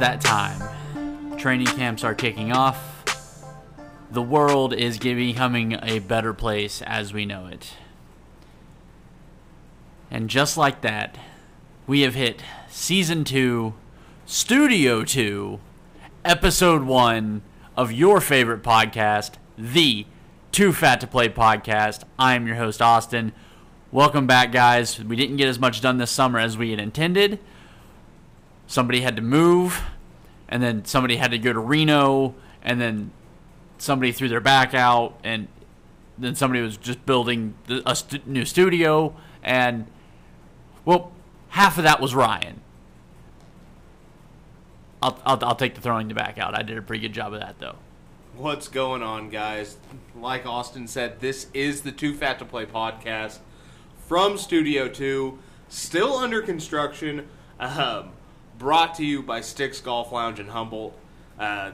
that time. Training camps are kicking off. The world is becoming a better place as we know it. And just like that, we have hit season 2, studio 2, episode 1 of your favorite podcast, the Too Fat to Play podcast. I am your host, Austin. Welcome back, guys. We didn't get as much done this summer as we had intended somebody had to move, and then somebody had to go to Reno, and then somebody threw their back out, and then somebody was just building a st- new studio, and well, half of that was Ryan. I'll, I'll, I'll take the throwing the back out. I did a pretty good job of that, though. What's going on, guys? Like Austin said, this is the Too Fat to Play podcast from Studio 2, still under construction. Um, brought to you by Sticks Golf Lounge in Humboldt. Uh,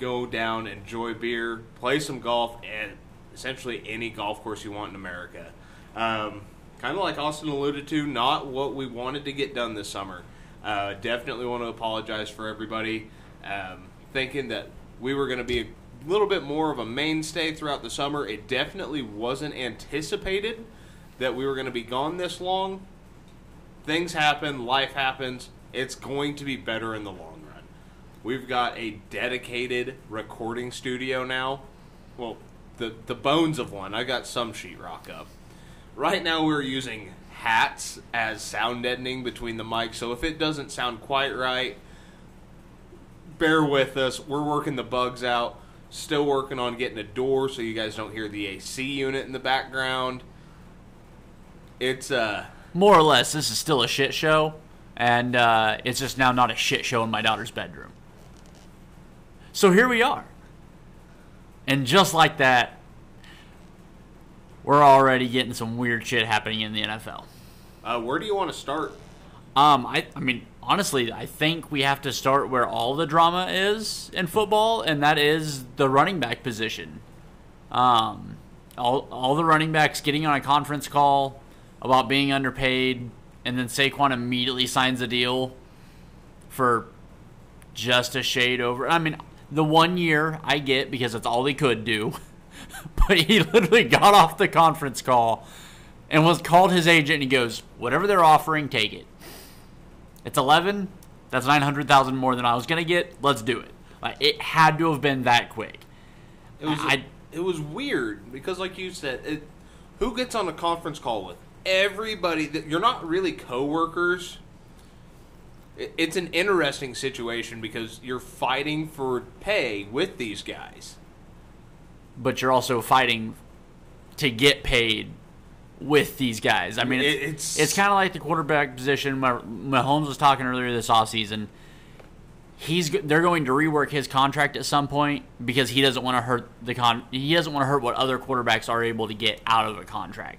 go down, enjoy beer, play some golf, and essentially any golf course you want in America. Um, kind of like Austin alluded to, not what we wanted to get done this summer. Uh, definitely want to apologize for everybody um, thinking that we were going to be a little bit more of a mainstay throughout the summer. It definitely wasn't anticipated that we were going to be gone this long. Things happen, life happens it's going to be better in the long run. We've got a dedicated recording studio now. Well, the the bones of one. I got some sheetrock up. Right now we're using hats as sound deadening between the mics. So if it doesn't sound quite right, bear with us. We're working the bugs out. Still working on getting a door so you guys don't hear the AC unit in the background. It's uh more or less this is still a shit show and uh, it's just now not a shit show in my daughter's bedroom. So here we are. And just like that, we're already getting some weird shit happening in the NFL. Uh, where do you want to start? Um, I, I mean, honestly, I think we have to start where all the drama is in football, and that is the running back position. Um, all, all the running backs getting on a conference call about being underpaid, and then Saquon immediately signs a deal for just a shade over. I mean, the one year I get because that's all he could do, but he literally got off the conference call and was called his agent and he goes, "Whatever they're offering, take it. It's 11. That's 900,000 more than I was gonna get. Let's do it." Like it had to have been that quick. It was. I, it was weird because, like you said, it, who gets on a conference call with everybody that you're not really coworkers. It's an interesting situation because you're fighting for pay with these guys. But you're also fighting to get paid with these guys. I mean, it's it's, it's kind of like the quarterback position. Mahomes was talking earlier this offseason. He's they're going to rework his contract at some point because he doesn't want to hurt the con. He doesn't want to hurt what other quarterbacks are able to get out of a contract.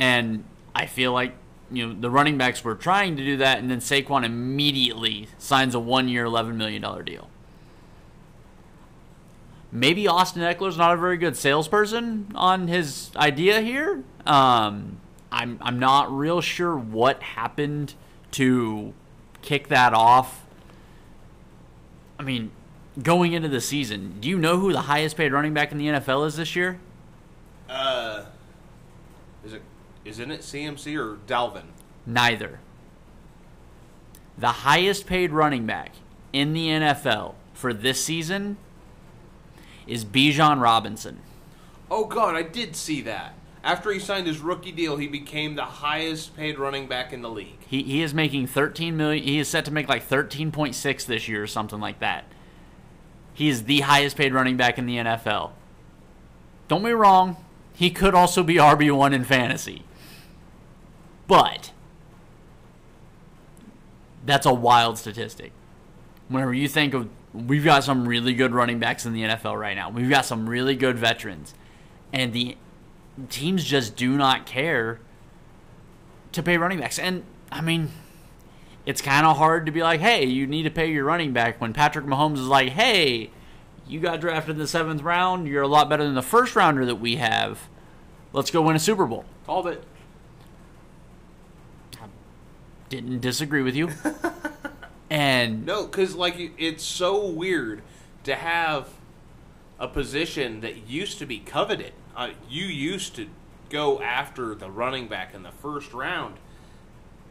And I feel like you know the running backs were trying to do that, and then Saquon immediately signs a one-year, eleven million dollar deal. Maybe Austin Ekeler's not a very good salesperson on his idea here. Um, I'm I'm not real sure what happened to kick that off. I mean, going into the season, do you know who the highest paid running back in the NFL is this year? Uh, is it isn't it CMC or Dalvin? Neither. The highest paid running back in the NFL for this season is Bijan Robinson. Oh God, I did see that. After he signed his rookie deal, he became the highest paid running back in the league. He, he is making 13 million. He is set to make like 13.6 this year or something like that. He is the highest paid running back in the NFL. Don't be wrong. He could also be RB1 in fantasy. But that's a wild statistic. Whenever you think of, we've got some really good running backs in the NFL right now. We've got some really good veterans, and the teams just do not care to pay running backs. And I mean, it's kind of hard to be like, hey, you need to pay your running back when Patrick Mahomes is like, hey, you got drafted in the seventh round. You're a lot better than the first rounder that we have. Let's go win a Super Bowl. Called it didn't disagree with you. And No, because like it's so weird to have a position that used to be coveted. Uh, you used to go after the running back in the first round.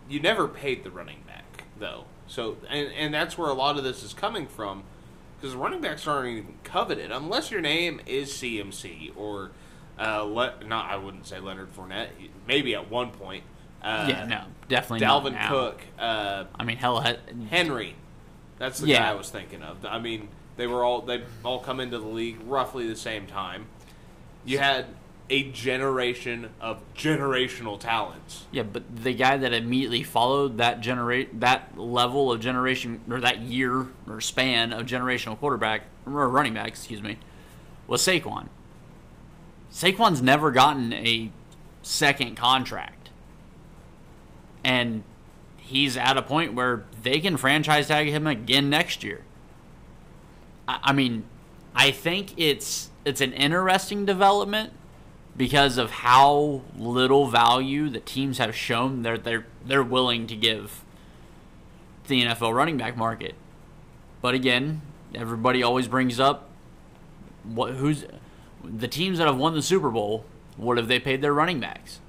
You never paid the running back though, so and and that's where a lot of this is coming from, because running backs aren't even coveted unless your name is CMC or. Uh, Le- not I wouldn't say Leonard Fournette. Maybe at one point. Uh, yeah, no, definitely not Dalvin now. Cook. Uh, I mean, hell, Henry. That's the Yeah. guy I was thinking of. I mean, they were all they all come into the league roughly the same time. You had a generation of generational talents. Yeah, but the guy that immediately followed that generate that level of generation or that year or span of generational quarterback or running back, excuse me, was Saquon. Saquon's never gotten a second contract. And he's at a point where they can franchise tag him again next year. I, I mean, I think it's it's an interesting development because of how little value the teams have shown they're they're they're willing to give the NFL running back market. But again, everybody always brings up what who's the teams that have won the Super Bowl, what have they paid their running backs?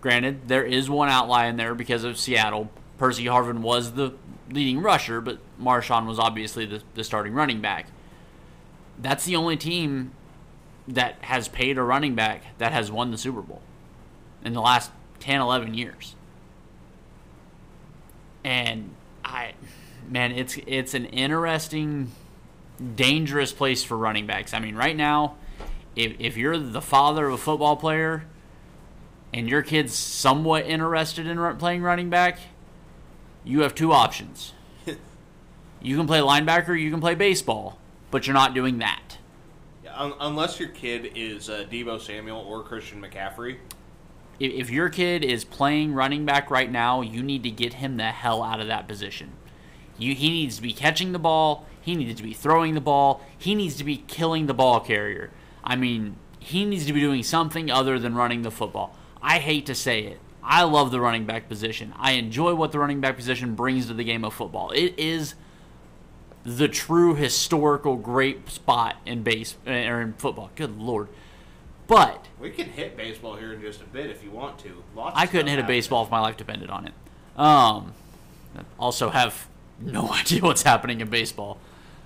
Granted, there is one outlier in there because of Seattle. Percy Harvin was the leading rusher, but Marshawn was obviously the, the starting running back. That's the only team that has paid a running back that has won the Super Bowl in the last 10, 11 years. And I, man, it's it's an interesting, dangerous place for running backs. I mean, right now, if if you're the father of a football player, and your kid's somewhat interested in playing running back, you have two options. you can play linebacker, you can play baseball, but you're not doing that. Un- unless your kid is uh, Deebo Samuel or Christian McCaffrey. if, if your kid is playing running back right now, you need to get him the hell out of that position. You, he needs to be catching the ball. He needs to be throwing the ball. He needs to be killing the ball carrier. I mean, he needs to be doing something other than running the football. I hate to say it. I love the running back position. I enjoy what the running back position brings to the game of football. It is the true historical great spot in base or in football. Good lord. But We can hit baseball here in just a bit if you want to. Lots I couldn't hit a baseball if my life depended on it. Um, also have no idea what's happening in baseball.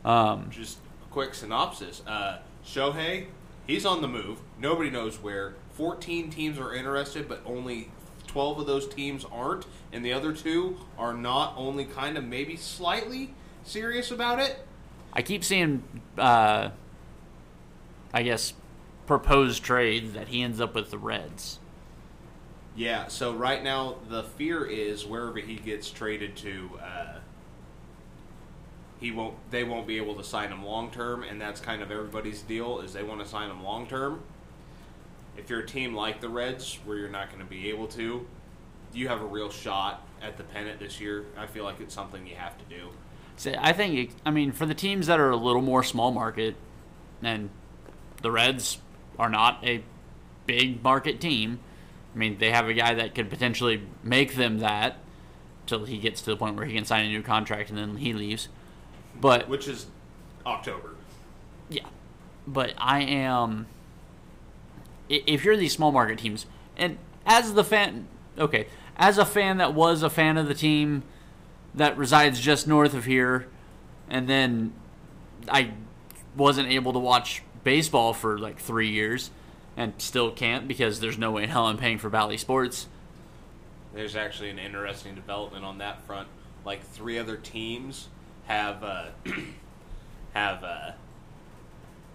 Um, Just a quick synopsis. Uh, Shohei, he's on the move. Nobody knows where. 14 teams are interested, but only 12 of those teams aren't. And the other two are not only kind of maybe slightly serious about it. I keep seeing, uh, I guess, proposed trades that he ends up with the Reds. Yeah, so right now the fear is wherever he gets traded to, uh, he won't. They won't be able to sign him long term, and that's kind of everybody's deal. Is they want to sign him long term. If you're a team like the Reds, where you're not going to be able to, do you have a real shot at the pennant this year. I feel like it's something you have to do. So I think, it, I mean, for the teams that are a little more small market, and the Reds are not a big market team. I mean, they have a guy that could potentially make them that till he gets to the point where he can sign a new contract and then he leaves. But Which is October. yeah, but I am. If you're these small market teams, and as the fan, okay, as a fan that was a fan of the team that resides just north of here, and then I wasn't able to watch baseball for like three years, and still can't because there's no way in hell I'm paying for Bally Sports. There's actually an interesting development on that front. Like three other teams have uh, have uh,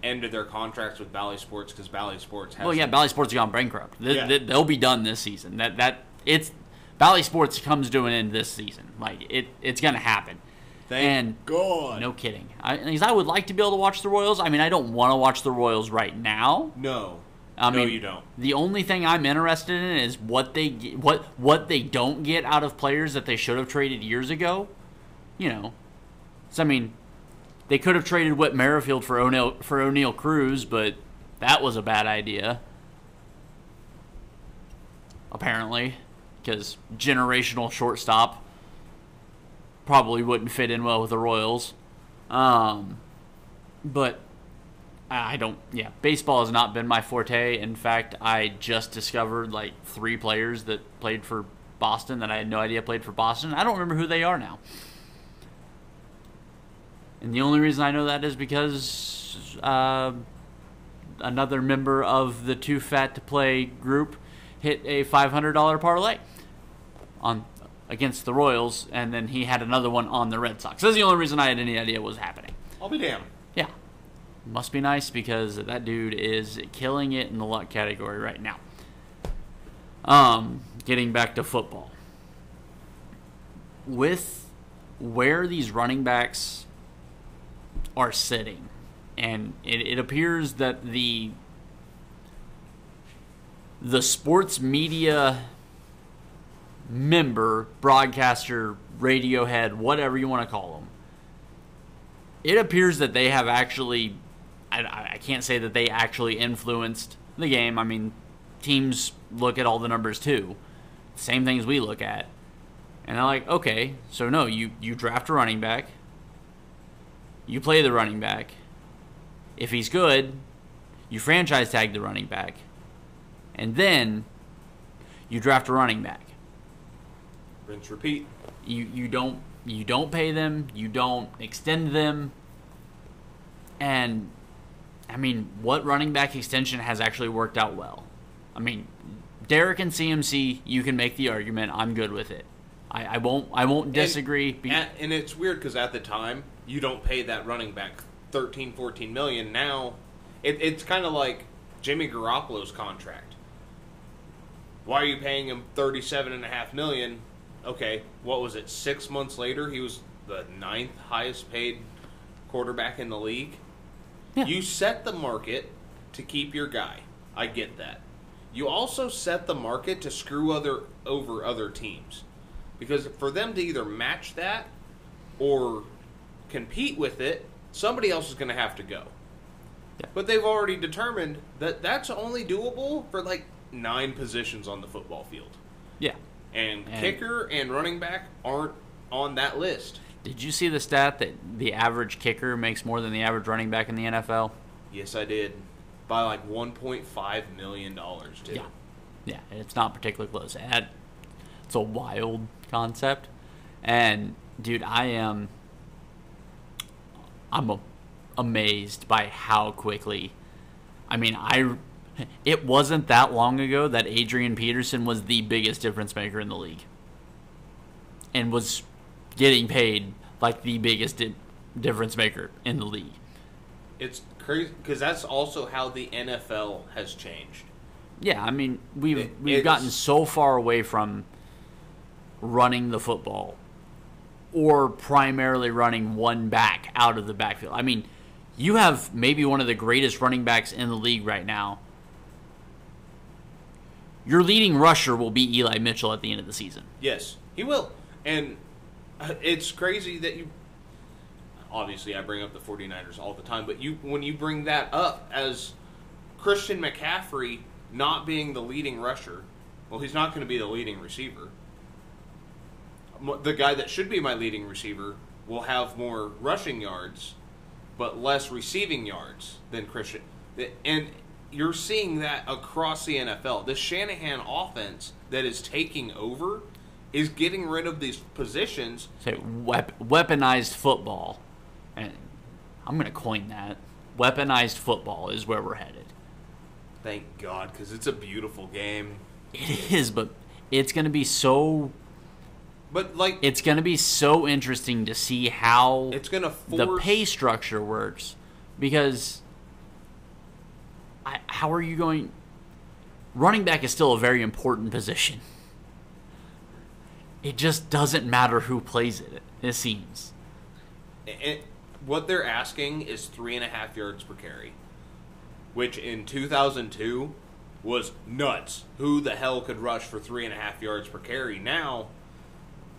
ended their contracts with Bally Sports because Bally Sports has. Well, yeah, Bally Sports has gone bankrupt. They, Yeah. they, they'll be done this season. That that it's Bally Sports comes to an end this season. Like it, it's gonna happen. Thank and God. no kidding. I, because I would like to be able to watch the Royals. I mean, I don't want to watch the Royals right now. No. I no, mean, you don't. The only thing I'm interested in is what they get, what what they don't get out of players that they should have traded years ago. You know, so I mean, they could have traded Whit Merrifield for O'Neal for Oneil Cruz, but that was a bad idea. Apparently, because generational shortstop. probably wouldn't fit in well with the Royals. Um, but I don't. Yeah, baseball has not been my forte. In fact, I just discovered like three players that played for Boston that I had no idea played for Boston. I don't remember who they are now. And the only reason I know that is because uh, another member of the Too Fat to Play group hit a $500 parlay on against the Royals, and then he had another one on the Red Sox. That's the only reason I had any idea what was happening. I'll be damned. Yeah. Must be nice because that dude is killing it in the luck category right now. Um, getting back to football. With where these running backs are sitting, and it, it appears that the the sports media member, broadcaster, radio head, whatever you want to call them, it appears that they have actually, I, I can't say that they actually influenced the game. I mean, teams look at all the numbers too, same things we look at. And they're like, okay, so no, you, you draft a running back, you play the running back. If he's good, you franchise tag the running back. And then you draft a running back. Rinse, repeat. You you don't you don't pay them, you don't extend them. And I mean, what running back extension has actually worked out well? I mean, Derrick and CMC, you can make the argument. I'm good with it. I, I won't I won't disagree. And, and, and it's weird because at the time you don't pay that running back 13, 14 million. Now it, it's kind of like Jimmy Garoppolo's contract. Why are you paying him thirty-seven and a half million? Okay, what was it? Six months later, he was the ninth highest paid quarterback in the league. Yeah. You set the market to keep your guy. I get that. You also set the market to screw other over other teams. Because for them to either match that or compete with it, somebody else is going to have to go. Yeah. But they've already determined that that's only doable for like nine positions on the football field. yeah. And, And- kicker and running back aren't on that list. Did you see the stat that the average kicker makes more than the average running back in the NFL? Yes, I did. By like $1.5 million, too. Yeah. Yeah, and it's not particularly close. It's a wild concept. And dude, I am I'm a, amazed by how quickly I mean, I it wasn't that long ago that Adrian Peterson was the biggest difference maker in the league. And was getting paid like the biggest di- difference maker in the league. It's crazy because that's also how the NFL has changed. Yeah, I mean, we've It- we've gotten so far away from running the football or primarily running one back out of the backfield. I mean, you have maybe one of the greatest running backs in the league right now. Your leading rusher will be Eli Mitchell at the end of the season. Yes, he will. And uh, it's crazy that you obviously I bring up the 49ers all the time, but you when you bring that up as Christian McCaffrey not being the leading rusher, well he's not going to be the leading receiver. The guy that should be my leading receiver will have more rushing yards but less receiving yards than Christian. And you're seeing that across the NFL. The Shanahan offense that is taking over is getting rid of these positions. Say wep- weaponized football, and I'm going to coin that. Weaponized football is where we're headed. Thank God, because it's a beautiful game. It is, but it's going to be so But like, it's going to be so interesting to see how it's gonna force the pay structure works because I, how are you going running back is still a very important position it just doesn't matter who plays it it seems it, what they're asking is three and a half yards per carry, which in 2002 was nuts. Who the hell could rush for three and a half yards per carry? Now,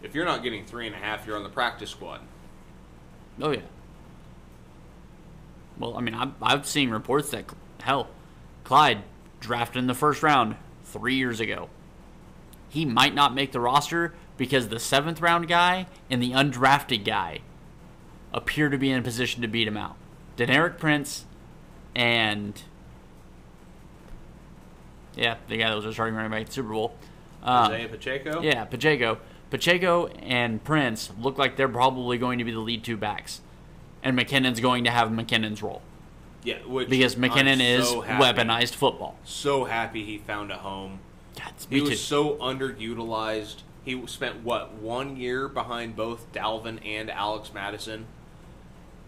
if you're not getting three and a half, you're on the practice squad. oh yeah well i mean i've, I've seen reports that hell clyde drafted in the first round three years ago he might not make the roster because the seventh round guy and the undrafted guy appear to be in a position to beat him out. Deneric Prince and yeah, the guy that was a starting running back at the Super Bowl. Um, Isaiah Pacheco. yeah, Pacheco. Pacheco and Prince look like they're probably going to be the lead two backs. And McKinnon's going to have McKinnon's role. Yeah, which Because McKinnon I'm is so weaponized football. So happy he found a home. God, He was too. so underutilized. He spent what one year behind both Dalvin and Alex Mattison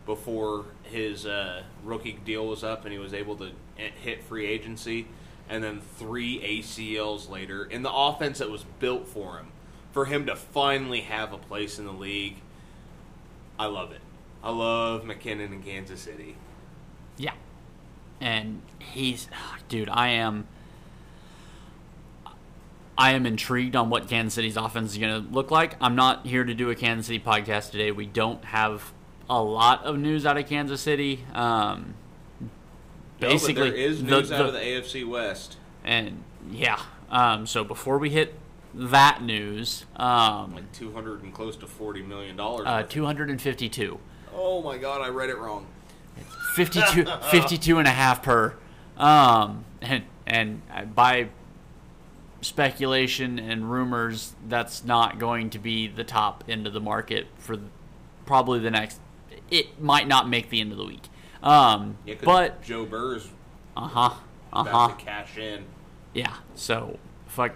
before his uh, rookie deal was up, and he was able to eh, hit free agency. And then three ACLs later, in the offense that was built for him, for him to finally have a place in the league, I love it. I love McKinnon in Kansas City. Yeah. And he's dude, I am I am intrigued on what Kansas City's offense is going to look like. I'm not here to do a Kansas City podcast today. We don't have a lot of news out of Kansas City. Um No, basically but there is the- news the- out of the AFC West. and yeah. Um so before we hit that news, um Like two hundred and close to forty million dollars. uh 252 oh my god, I read it wrong. 52, 52 and a half per. Um, and, and by speculation and rumors, that's not going to be the top end of the market for probably the next. It might not make the end of the week. Um, Yeah, 'cause but Joe Burr's uh huh, uh huh cash in. yeah. So fuck.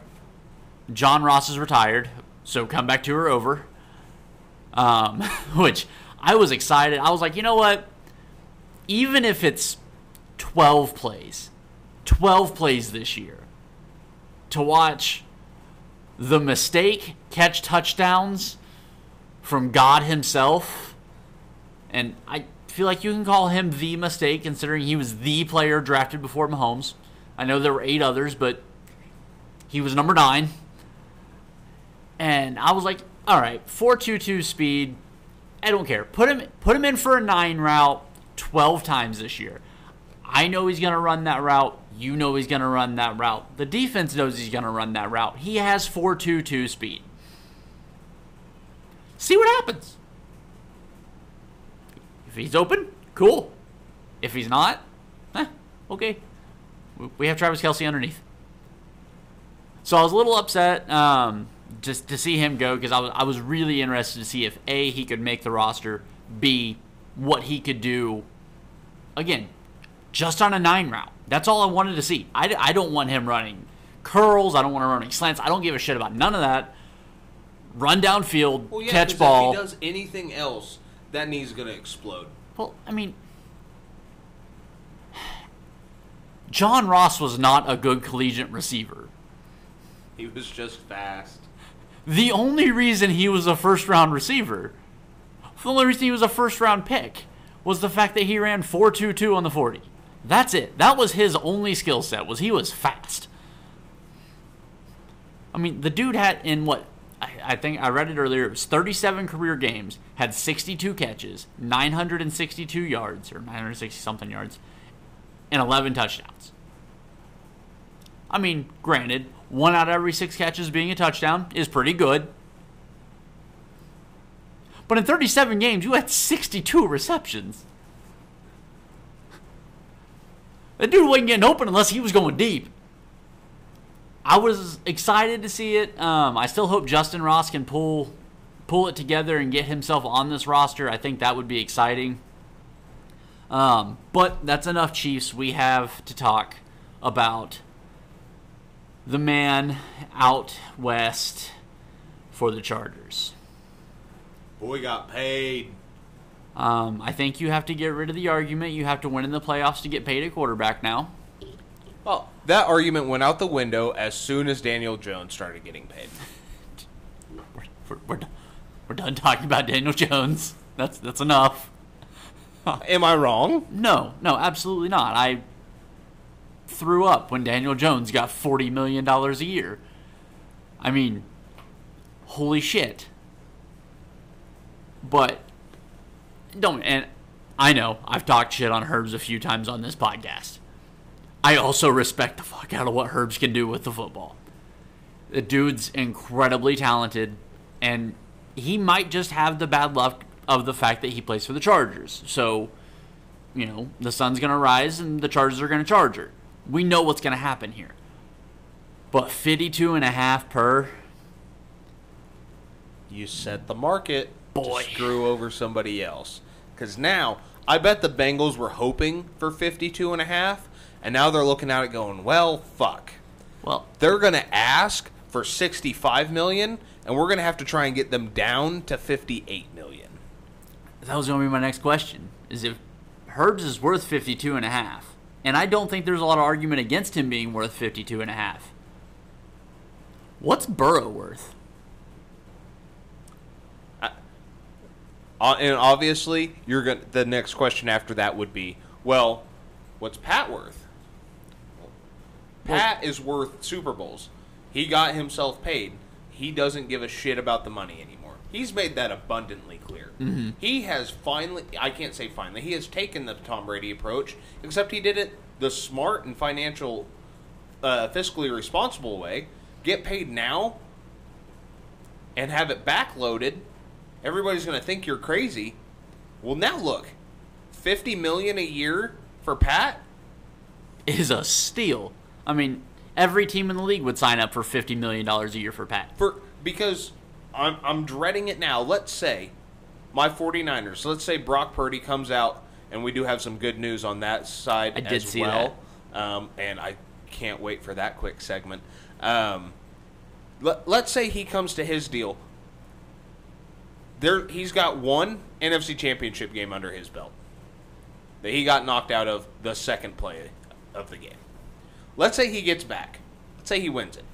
John Ross is retired, so come back to her over. Um, which I was excited. I was like, you know what? Even if it's 12 plays, 12 plays this year, to watch the mistake catch touchdowns from God Himself, and I feel like you can call him the mistake considering he was the player drafted before Mahomes. I know there were eight others, but he was number nine. And I was like, all right, 422 speed. I don't care. Put him put him in for a nine route 12 times this year. I know he's going to run that route. You know he's going to run that route. The defense knows he's going to run that route. He has 422 speed. See what happens. If he's open, cool. If he's not, eh, okay. We- We have Travis Kelce underneath. So I was a little upset um, just to see him go because I was I was really interested to see if a he could make the roster, b what he could do. Again, just on a nine route. That's all I wanted to see. I, I don't want him running curls. I don't want him running slants. I don't give a shit about none of that. Run downfield, Well, yeah, catch ball. If he does anything else, that knee's gonna explode. Well, I mean, John Ross was not a good collegiate receiver. He was just fast. The only reason he was a first round receiver, the only reason he was a first round pick, was the fact that he ran 4.22 on the 40. That's it. That was his only skill set. Was he was fast. I mean, the dude had in what I, I think I read it earlier. It was 37 career games, had 62 catches, 962 yards or 960 something yards, and 11 touchdowns. I mean, granted, one out of every six catches being a touchdown is pretty good. But in 37 games, you had 62 receptions. That dude wasn't getting open unless he was going deep. I was excited to see it. Um, I still hope Justyn Ross can pull pull it together and get himself on this roster. I think that would be exciting. Um, but that's enough Chiefs. We have to talk about the man out west for the Chargers. Boy got paid. Um, I think you have to get rid of the argument you have to win in the playoffs to get paid at quarterback now. Well, that argument went out the window as soon as Daniel Jones started getting paid. We're, we're, we're, done- we're done talking about Daniel Jones. That's that's enough. Am I wrong? No, no, absolutely not. I threw up when Daniel Jones got forty million dollars a year. I mean, holy shit. But don't and I know I've talked shit on Herbs a few times on this podcast. I also respect the fuck out of what Herbs can do with the football. The dude's incredibly talented. and he might just have the bad luck of the fact that he plays for the Chargers. So, you know, the sun's going to rise and the Chargers are going to charge her. We know what's going to happen here. But 52 and a half per You set the market Boy. to screw over somebody else. Because now, I bet the Bengals were hoping for 52 and a half, and now they're looking at it going, well, fuck. well, They're going to ask for 65 million, and we're going to have to try and get them down to 58 million. that was going to be my next question. Is if Herbs is worth 52 and a half, and I don't think there's a lot of argument against him being worth 52 and a half. What's Burrow worth? Uh, and obviously, you're going the next question after that would be, well, what's Pat worth? Pat is worth Super Bowls. He got himself paid. He doesn't give a shit about the money anymore. He's made that abundantly clear. He has finally, I can't say finally, he has taken the Tom Brady approach, except he did it the smart and financial, uh, fiscally responsible way. Get paid now and have it backloaded. Everybody's going to think you're crazy. Well, now look, 50 million a year for Pat? Is a steal. I mean, every team in the league would sign up for $50 million a year for Pat. for because I'm I'm dreading it now. Let's say my 49ers. Let's say Brock Purdy comes out and we do have some good news on that side I did as see well. Um, and I can't wait for that quick segment. Um, let, let's say he comes to his deal. There, he's got one NFC Championship game under his belt that he got knocked out of the second play of the game. Let's say he gets back. Let's say he wins it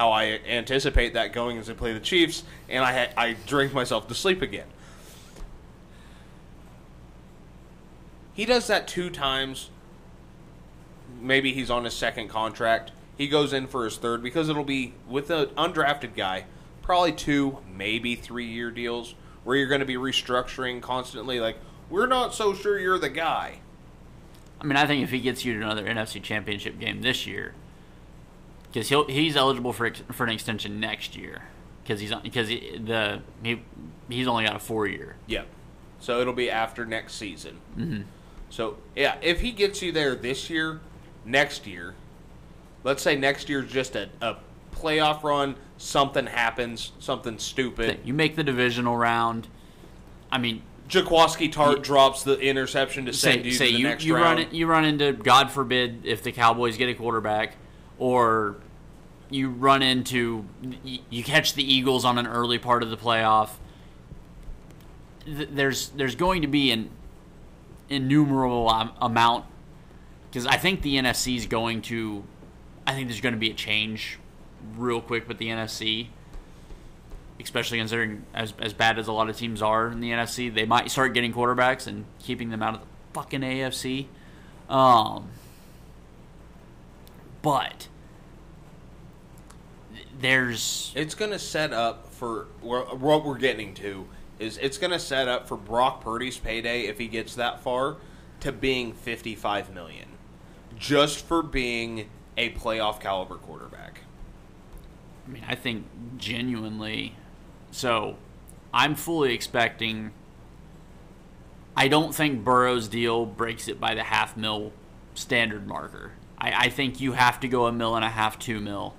how I anticipate that going as I play the Chiefs, and I I drink myself to sleep again. He does that two times. Maybe he's on his second contract. He goes in for his third because it'll be with an undrafted guy, probably two, maybe three year deals where you're going to be restructuring constantly. Like, we're not so sure you're the guy. I mean, I think if he gets you to another NFC Championship game this year, because he'll he's eligible for ex- for an extension next year, because he's because he, the he he's only got a four year. Yep. So it'll be after next season. Mm-hmm. So yeah, if he gets you there this year, next year, let's say next year's just a, a playoff run, something happens, something stupid. You make the divisional round. I mean, Jaquiski Tartt drops the interception to send you say to the you, you run it, you run into God forbid if the Cowboys get a quarterback, or you run into you, catch the Eagles on an early part of the playoff. There's there's going to be an innumerable amount because I think the NFC is going to. I think there's going to be a change real quick with the NFC especially considering as as bad as a lot of teams are in the NFC, they might start getting quarterbacks and keeping them out of the fucking AFC. Um, but there's It's going to set up for what we're getting to is it's going to set up for Brock Purdy's payday if he gets that far to being 55 million just for being a playoff caliber quarterback. I mean, I think genuinely. So, I'm fully expecting. I don't think Burrow's deal breaks it by the half mil standard marker. I, I think you have to go a mil and a half, two mil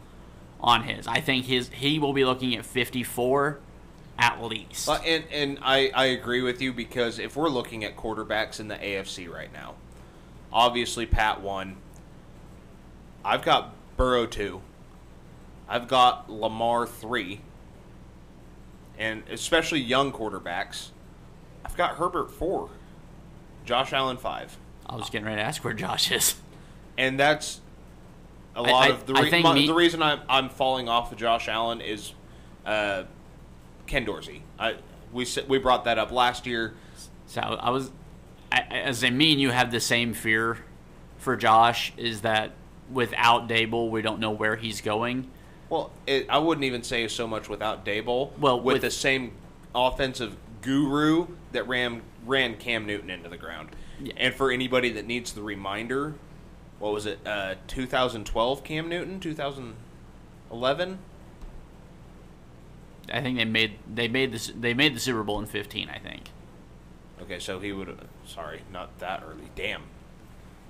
on his. I think his he will be looking at 54 at least. Uh, and and I, I agree with you because if we're looking at quarterbacks in the AFC right now, obviously Pat one. I've got Burrow two. I've got Lamar three. And especially young quarterbacks, I've got Herbert four, Josh Allen five, I was getting ready to ask where Josh is. and that's a lot I- of the, re- my- me- the reason I'm I'm falling off of Josh Allen is uh, Ken Dorsey. I we we brought that up last year. So I was, I- as I mean, you have the same fear for Josh. Is that without Daboll, we don't know where he's going. Well, it, I wouldn't even say so much without Daboll. Well, with, with- the same offensive guru that ran ran Cam Newton into the ground. Yeah. And for anybody that needs the reminder, what was it? Uh, 2012 Cam Newton, 2011. I think they made they made this they made the Super Bowl in 15. I think. Okay, so he would. Sorry, not that early. Damn.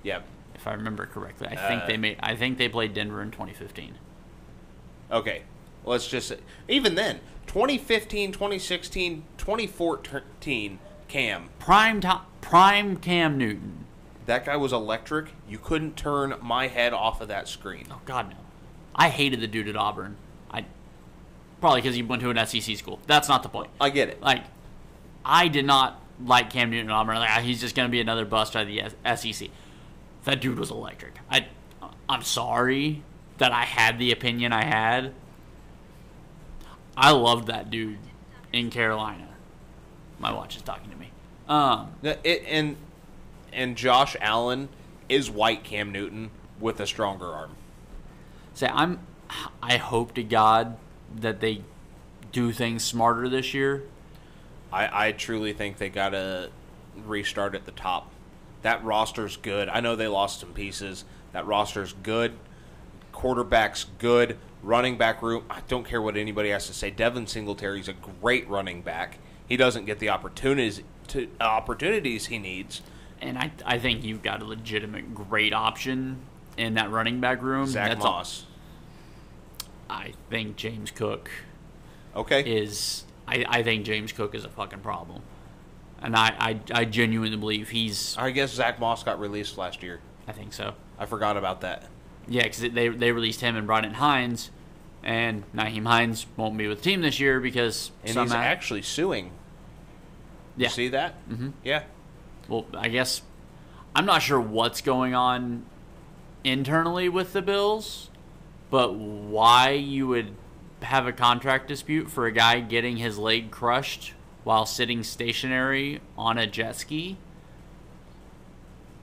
Yeah. If I remember correctly, I think Uh, they made. I think they played Denver in 2015. Okay. Let's just even then 2015, 2016, 2014 Cam. Prime time, prime Cam Newton. That guy was electric. You couldn't turn my head off of that screen. Oh God no! I hated the dude at Auburn. I probably because he went to an SEC school. That's not the point. I get it. Like, I did not like Cam Newton at Auburn. Like, ah, he's just going to be another bust out of the SEC. That dude was electric. I, I'm sorry that I had the opinion I had. I loved that dude in Carolina. My watch is talking to me. Um, It, and and Josh Allen is white Cam Newton with a stronger arm. say I'm. I hope to God that they do things smarter this year. I, I truly think they got to restart at the top. That roster's good. I know they lost some pieces. That roster's good. Quarterback's good. Running back room. I don't care what anybody has to say. Devin Singletary's a great running back. He doesn't get the opportunities to uh, opportunities he needs. And I, I think you've got a legitimate great option in that running back room. Zach That's all- Moss. I think James Cook Okay. is. I, I think James Cook is a fucking problem, and I, I, I genuinely believe he's. I guess Zach Moss got released last year. I think so. I forgot about that. Yeah, because they they released him and brought in Hines, and Nyheim Hines won't be with the team this year because And some he's actually suing. yeah. You see that? Mm-hmm. Yeah. Well, I guess I'm not sure what's going on internally with the Bills, but why you would have a contract dispute for a guy getting his leg crushed while sitting stationary on a jet ski?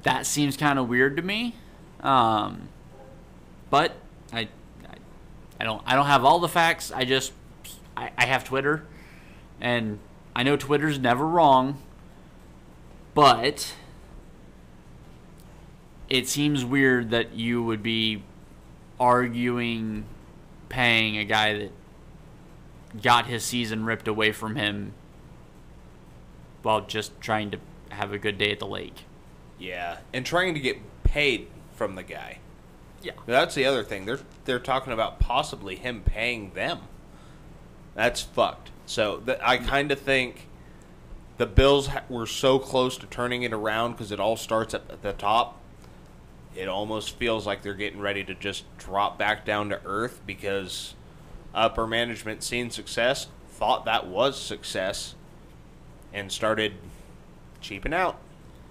That seems kind of weird to me. Um, but I, I, I don't, I don't have all the facts. I just, I, I have Twitter, and I know Twitter's never wrong. But it seems weird that you would be arguing paying a guy that got his season ripped away from him while just trying to have a good day at the lake. Yeah. And trying to get paid from the guy. Yeah. That's the other thing. They're they're talking about possibly him paying them. That's fucked. So th- I kind of think the Bills were so close to turning it around because it all starts at, the top. It almost feels like they're getting ready to just drop back down to earth because upper management seen success, thought that was success, and started cheaping out.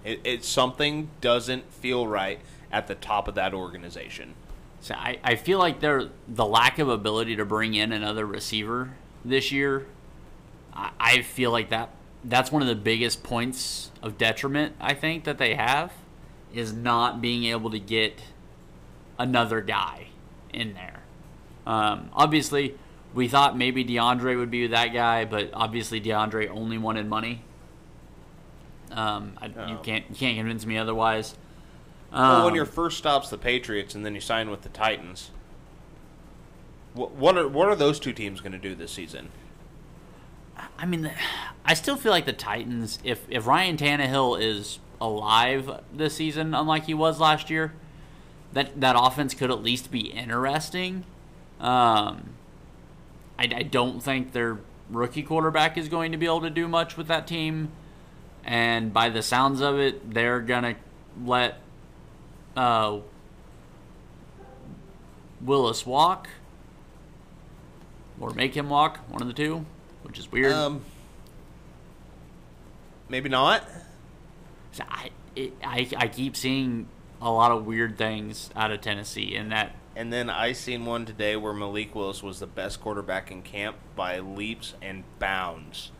It, it something doesn't feel right at the top of that organization. So I, I feel like they're the lack of ability to bring in another receiver this year. I, I feel like that that's one of the biggest points of detriment I think that they have is not being able to get another guy in there. Um, obviously, we thought maybe DeAndre would be that guy, but obviously DeAndre only wanted money. Um, I, You Oh. can't you can't convince me otherwise. Well, when Um, your first stop's the Patriots and then you sign with the Titans, what, what are what are those two teams going to do this season? I mean, I still feel like the Titans. If if Ryan Tannehill is alive this season, unlike he was last year, that that offense could at least be interesting. Um, I, I don't think their rookie quarterback is going to be able to do much with that team, and by the sounds of it, they're gonna let uh, Willis walk or make him walk, one of the two, which is weird. Um, maybe not. So I, it, I I keep seeing a lot of weird things out of Tennessee, and that And then I seen one today where Malik Willis was the best quarterback in camp by leaps and bounds.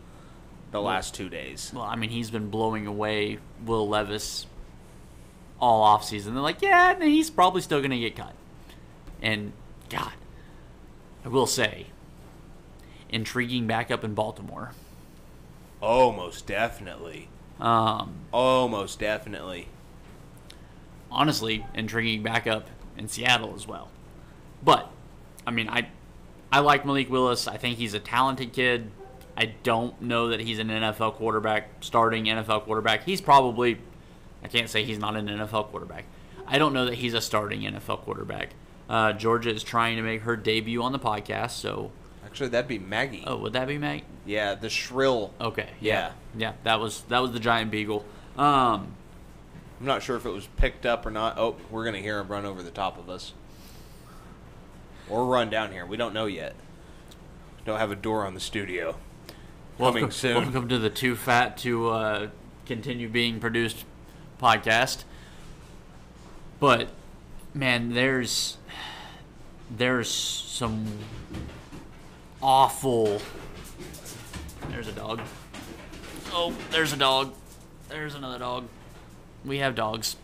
The last two days. well, I mean, he's been blowing away Will Levis all offseason. They're like, yeah, he's probably still going to get cut. And God, I will say, intriguing backup in Baltimore. Oh, most definitely. Um, Oh, most definitely. honestly, intriguing backup in Seattle as well. But, I mean, I I like Malik Willis. I think he's a talented kid. I don't know that he's an NFL quarterback, starting NFL quarterback. He's probably, I can't say he's not an NFL quarterback. I don't know that he's a starting NFL quarterback. Uh, Georgia is trying to make her debut on the podcast, so. Actually, that'd be Maggie. Oh, would that be Maggie? Yeah, the shrill. Okay. Yeah. Yeah, that was that was the giant beagle. Um, I'm not sure if it was picked up or not. Oh, we're gonna hear him run over the top of us, or run down here. We don't know yet. Don't have a door on the studio. Coming welcome, soon. Welcome to the Too Fat to uh, Continue Being Produced podcast. But man, there's there's some awful. There's a dog. Oh, there's a dog. There's another dog. We have dogs.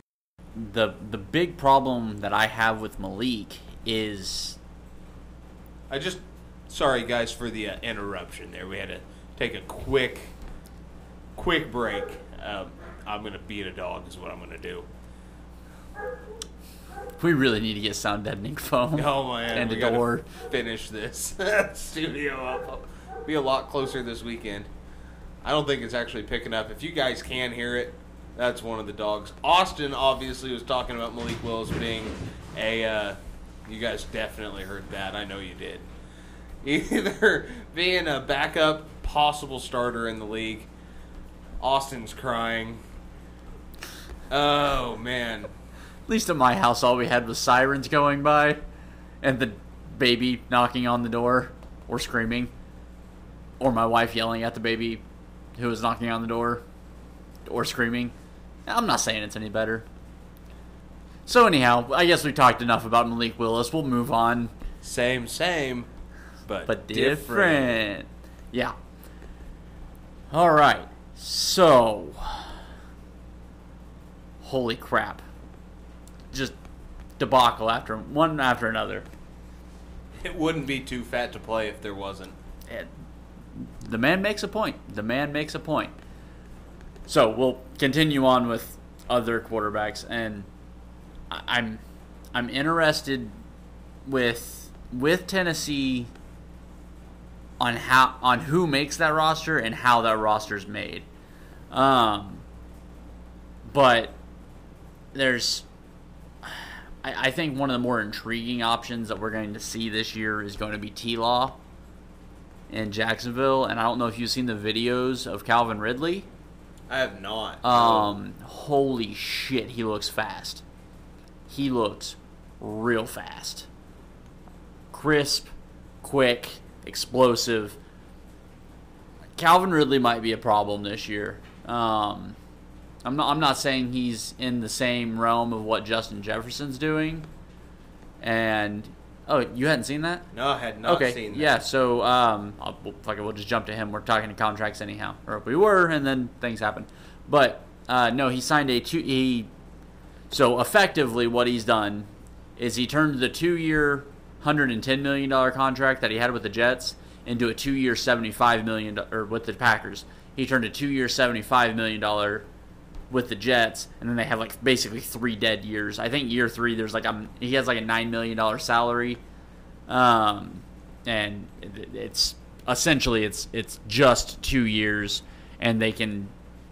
The the big problem that I have with Malik is I just sorry guys for the uh, interruption there. We had to take a quick quick break. Um, I'm gonna beat a dog is what I'm gonna do. We really need to get sound deadening foam. Oh man, and we a door. Finish this studio up. Be a lot closer this weekend. I don't think it's actually picking up. If you guys can hear it, that's one of the dogs. Austin obviously was talking about Malik Willis being a. Uh, you guys definitely heard that. I know you did. Either being a backup, possible starter in the league. Austin's crying. Oh man. At least at my house, all we had was sirens going by and the baby knocking on the door or screaming, or my wife yelling at the baby who was knocking on the door or screaming. I'm not saying it's any better. So, anyhow, I guess we talked enough about Malik Willis. We'll move on. Same, same, but but different. Yeah. All right. So, holy crap! Just debacle after one after another. It wouldn't be too fat to play if there wasn't. And the man makes a point. The man makes a point. So we'll continue on with other quarterbacks, and I'm I'm interested with with Tennessee on how on who makes that roster and how that roster's made. Um, but there's I, I think one of the more intriguing options that we're going to see this year is going to be T Law in Jacksonville, and I don't know if you've seen the videos of Calvin Ridley. I have not. Um, holy shit, he looks fast. He looks real fast. Crisp, quick, explosive. Calvin Ridley might be a problem this year. Um, I'm not. I'm not saying he's in the same realm of what Justin Jefferson's doing. And oh, you hadn't seen that? no, I had not okay. seen that. Yeah. So um, I'll, we'll, fuck it, we'll just jump to him. We're talking to contracts anyhow, or if we were, and then things happen. But uh, no, he signed a two. He so effectively what he's done is he turned the two-year, hundred and ten million dollar contract that he had with the Jets into a two-year, seventy-five million or with the Packers. He turned a two-year, seventy-five million dollar with the Jets, and then they have like basically three dead years. I think year three there's like a he has like a nine million dollar salary, um, and it's essentially it's it's just two years, and they can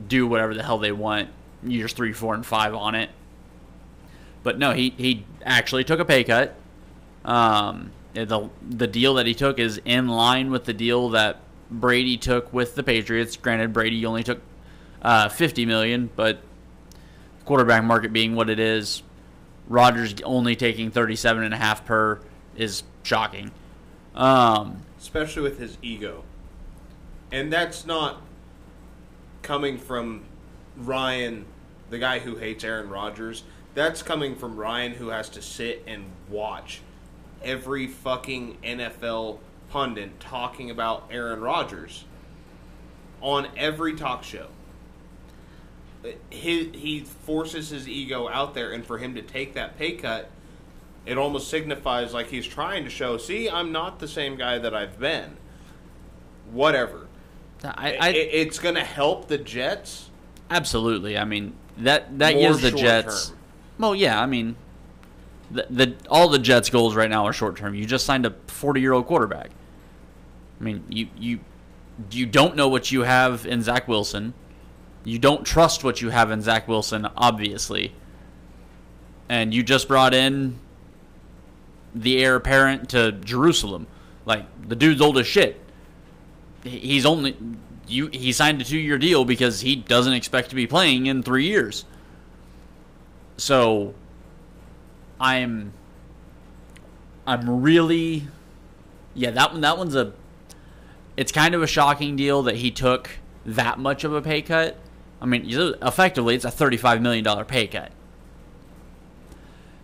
do whatever the hell they want years three, four, and five on it. But no, he he actually took a pay cut. Um, the the deal that he took is in line with the deal that Brady took with the Patriots. Granted, Brady only took uh, 50 million, but quarterback market being what it is, Rodgers only taking 37 and a half per is shocking. Um, especially with his ego. And that's not coming from Ryan, the guy who hates Aaron Rodgers. That's coming from Ryan, who has to sit and watch every fucking NFL pundit talking about Aaron Rodgers on every talk show. He, he forces his ego out there, and for him to take that pay cut, it almost signifies like he's trying to show, see, I'm not the same guy that I've been. Whatever. I, I, I it's going to help the Jets. absolutely. I mean that that gives the Jets. term. Well, yeah. I mean, The, the all the Jets' goals right now are short term. You just signed a 40 year old quarterback. I mean, you you you don't know what you have in Zach Wilson. You don't trust what you have in Zach Wilson, obviously. And you just brought in the heir apparent to Jerusalem. Like the dude's old as shit. He's only you. He signed a two-year deal because he doesn't expect to be playing in three years. So, I'm. I'm really, yeah. That one. That one's a. It's kind of a shocking deal that he took that much of a pay cut. I mean, effectively, it's a thirty-five million dollar pay cut.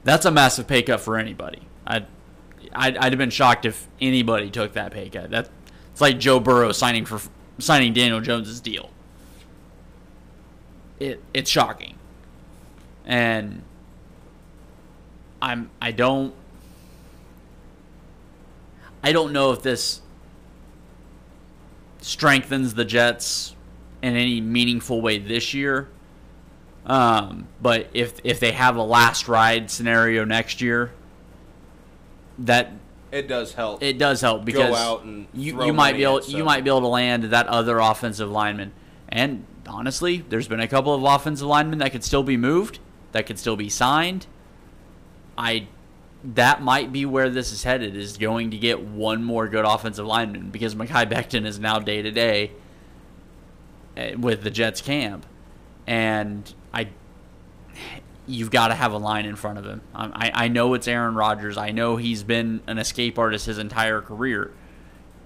That's a massive pay cut for anybody. I'd, I'd, I'd have been shocked if anybody took that pay cut. That it's like Joe Burrow signing for signing Daniel Jones's deal. It it's shocking, and I'm I don't I don't know if this strengthens the Jets in any meaningful way this year. Um, but if if they have a last ride scenario next year, that it does help. It does help because Go out and you you might be able you might be able to land that other offensive lineman. And honestly, there's been a couple of offensive linemen that could still be moved, that could still be signed. I that might be where this is headed is going to get one more good offensive lineman because Mekhi Becton is now day to day with the Jets camp, and I you've got to have a line in front of him. Um, I, I know it's Aaron Rodgers. I know he's been an escape artist his entire career.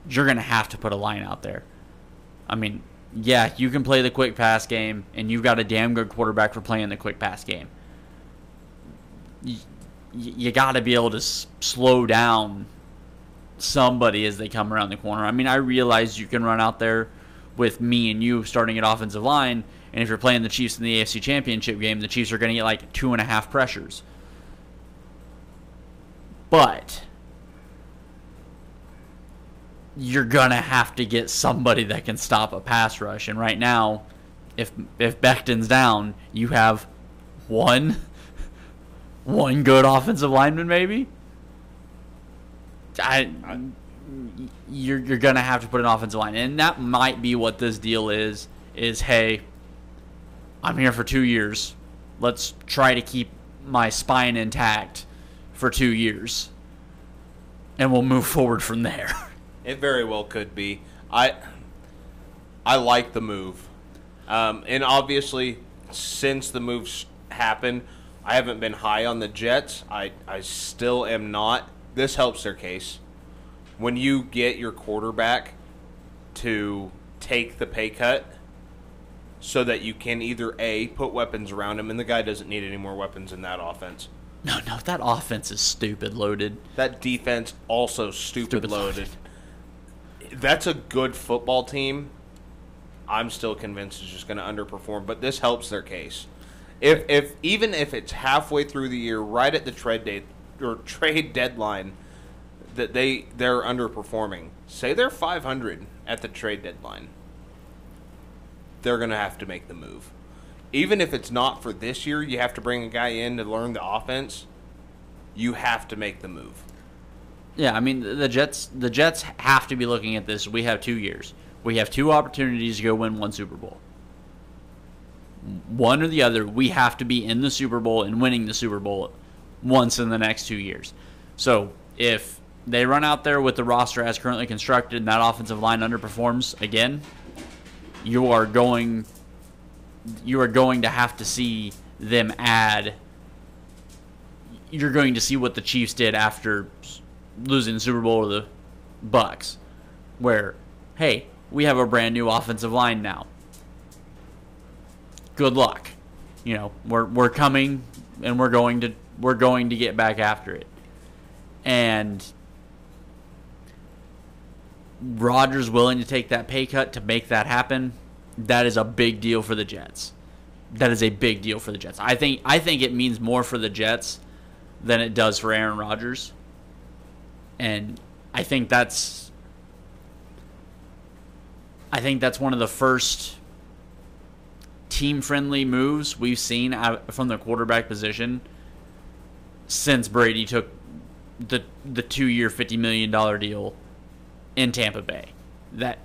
You're to have to put a line out there. I mean, yeah, you can play the quick pass game, and you've got a damn good quarterback for playing the quick pass game. You, you got to be able to s- slow down somebody as they come around the corner. I mean, I realize you can run out there with me and you starting at offensive line – and if you're playing the Chiefs in the AFC Championship game, the Chiefs are going to get like two and a half pressures. But you're gonna have to get somebody that can stop a pass rush. And right now, if if Becton's down, you have one one good offensive lineman, maybe. I, you're you're gonna have to put an offensive line, and that might be what this deal is. Is hey, I'm here for two years. Let's try to keep my spine intact for two years, and we'll move forward from there. It very well could be. I I like the move, um, and obviously, since the moves happened, I haven't been high on the Jets. I I still am not. This helps their case. When you get your quarterback to take the pay cut so that you can either A, put weapons around him, and the guy doesn't need any more weapons in that offense. No, no, that offense is stupid loaded. That defense also stupid, Stupid loaded. loaded. That's a good football team. I'm still convinced is just going to underperform, but this helps their case. If if even if it's halfway through the year, right at the trade date or trade deadline, that they they're underperforming. Say they're 500 at the trade deadline. They're going to have to make the move. Even if it's not for this year, you have to bring a guy in to learn the offense. You have to make the move. Yeah, I mean the Jets. The Jets have to be looking at this. We have two years. We have two opportunities to go win one Super Bowl. One or the other. We have to be in the Super Bowl and winning the Super Bowl once in the next two years. So if they run out there with the roster as currently constructed and that offensive line underperforms again, you are going you are going to have to see them add you're going to see what the Chiefs did after losing the Super Bowl to the Bucks where hey, we have a brand new offensive line now. Good luck. You know, we're we're coming and we're going to we're going to get back after it. And Rodgers willing to take that pay cut to make that happen, that is a big deal for the Jets. That is a big deal for the Jets. I think I think it means more for the Jets than it does for Aaron Rodgers. And I think that's I think that's one of the first team friendly moves we've seen from the quarterback position since Brady took the the two year fifty million dollar deal in Tampa Bay. That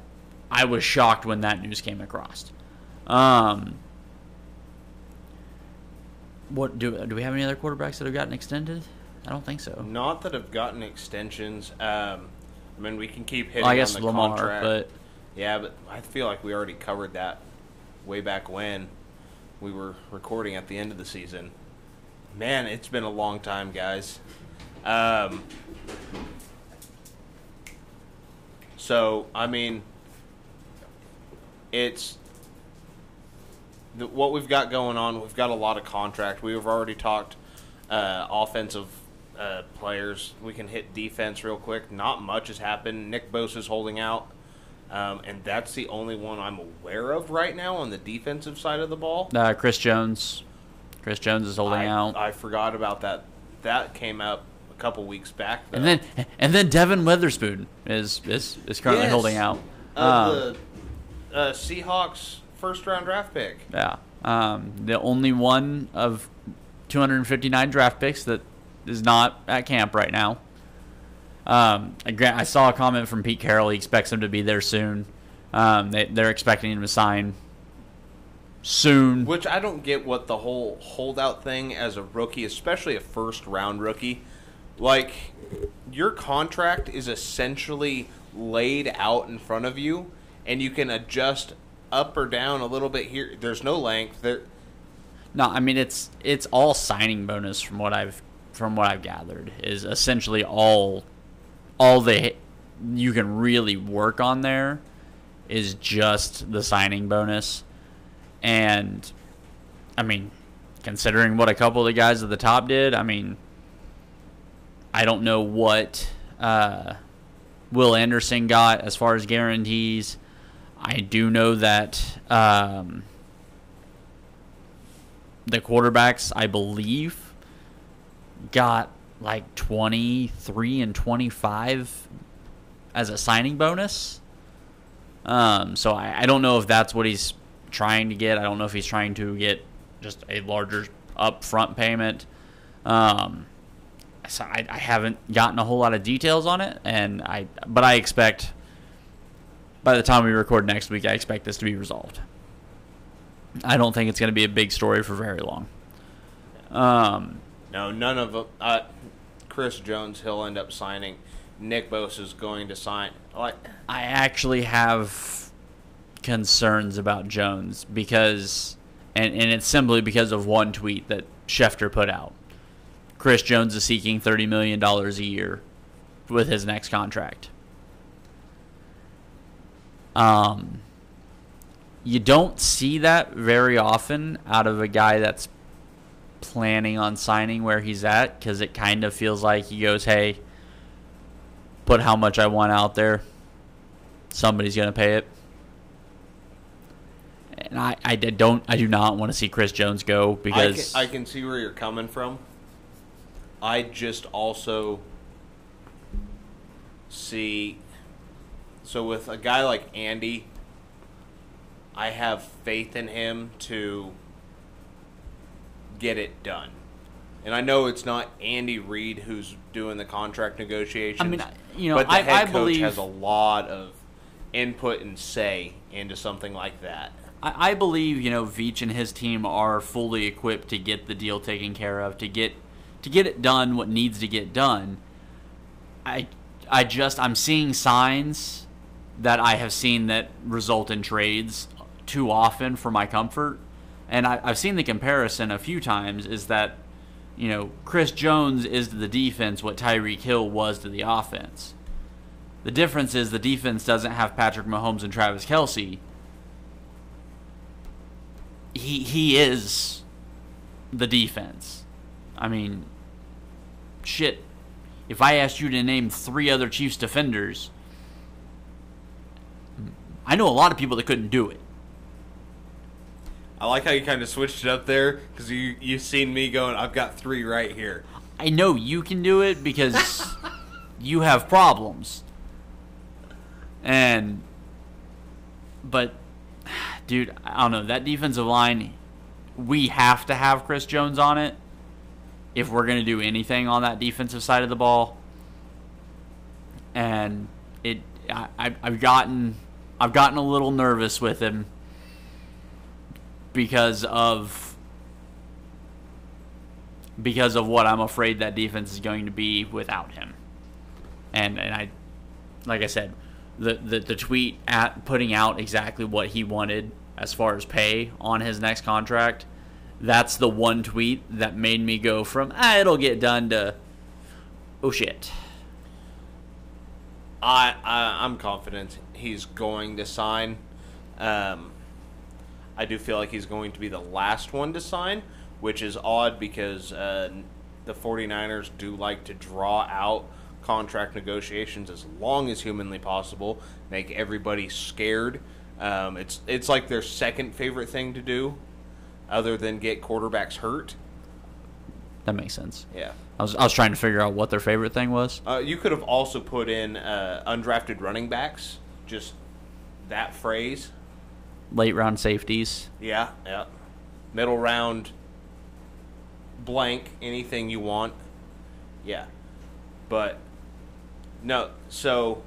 I was shocked when that news came across. Um, what do do we have any other quarterbacks that have gotten extended? I don't think so. Not that have gotten extensions. Um, I mean, we can keep hitting Well, I guess on the Lamar, contract. but Yeah, but I feel like we already covered that way back when we were recording at the end of the season. Man, it's been a long time, guys. Um, so, I mean, it's the, what we've got going on. We've got a lot of contract. We've already talked uh, offensive uh, players. We can hit defense real quick. Not much has happened. Nick Bosa's holding out. Um, and that's the only one I'm aware of right now on the defensive side of the ball. uh, Chris Jones, Chris Jones is holding I, out, I forgot about that. That came up couple weeks back. and then and then Devon Witherspoon is is, is currently Yes. holding out. Uh, Um, the uh, Seahawks first round draft pick. Yeah. Um, the only one of 259 draft picks that is not at camp right now. Um, I I saw a comment from Pete Carroll. He expects him to be there soon. Um, they, they're expecting him to sign soon. Which I don't get what the whole holdout thing as a rookie, especially a first round rookie. Like, your contract is essentially laid out in front of you, and you can adjust up or down a little bit here. There's no length. There, No, I mean it's it's all signing bonus from what I've from what I've gathered is essentially all all they you can really work on there is just the signing bonus. And I mean, considering what a couple of the guys at the top did, I mean I don't know what uh, Will Anderson got as far as guarantees. I do know that um, the quarterbacks, I believe, got like 23 and 25 as a signing bonus. Um, so I, I don't know if that's what he's trying to get. I don't know if he's trying to get just a larger upfront payment. Um, so I, I haven't gotten a whole lot of details on it, and I but I expect by the time we record next week, I expect this to be resolved. I don't think it's going to be a big story for very long. Um, no, none of them. Uh, Chris Jones, he'll end up signing. Nick Bosa is going to sign. Like, I actually have concerns about Jones because, and, and it's simply because of one tweet that Schefter put out. Chris Jones is seeking $30 million a year with his next contract. Um, you don't see that very often out of a guy that's planning on signing where he's at because it kind of feels like he goes, hey, put how much I want out there. Somebody's going to pay it. And I, I don't I do not want to see Chris Jones go I can, because I can see where you're coming from. I just also see. So with a guy like Andy, I have faith in him to get it done. And I know it's not Andy Reid who's doing the contract negotiations. I mean, you know, but the I- head I coach believe- has a lot of input and say into something like that. I, I believe you know Veach and his team are fully equipped to get the deal taken care of, to get to get it done what needs to get done. I I just I'm seeing signs that I have seen that result in trades too often for my comfort, and I, I've seen the comparison a few times. Is that you know Chris Jones is to the defense what Tyreek Hill was to the offense. The difference is the defense doesn't have Patrick Mahomes and Travis Kelce he he is the defense. I mean, shit. If I asked you to name three other Chiefs defenders, I know a lot of people that couldn't do it. I like how you kind of switched it up there because you you've seen me going. I've got three right here. I know you can do it because you have problems. And but dude, I don't know, that defensive line we have to have Chris Jones on it. If we're going to do anything on that defensive side of the ball. And it, I, I've gotten, I've gotten a little nervous with him because of because of what I'm afraid that defense is going to be without him. And and I like I said, the, the, the tweet at putting out exactly what he wanted as far as pay on his next contract, that's the one tweet that made me go from ah it'll get done to oh shit. I, I I'm confident he's going to sign. Um, I do feel like he's going to be the last one to sign, which is odd because uh, the 49ers do like to draw out contract negotiations as long as humanly possible, make everybody scared. Um, it's it's like their second favorite thing to do, other than get quarterbacks hurt. That makes sense. Yeah. I was I was trying to figure out what their favorite thing was. Uh, you could have also put in uh, undrafted running backs, just that phrase. Late round safeties. Yeah, yeah. Middle round, blank, anything you want. Yeah. But, no, so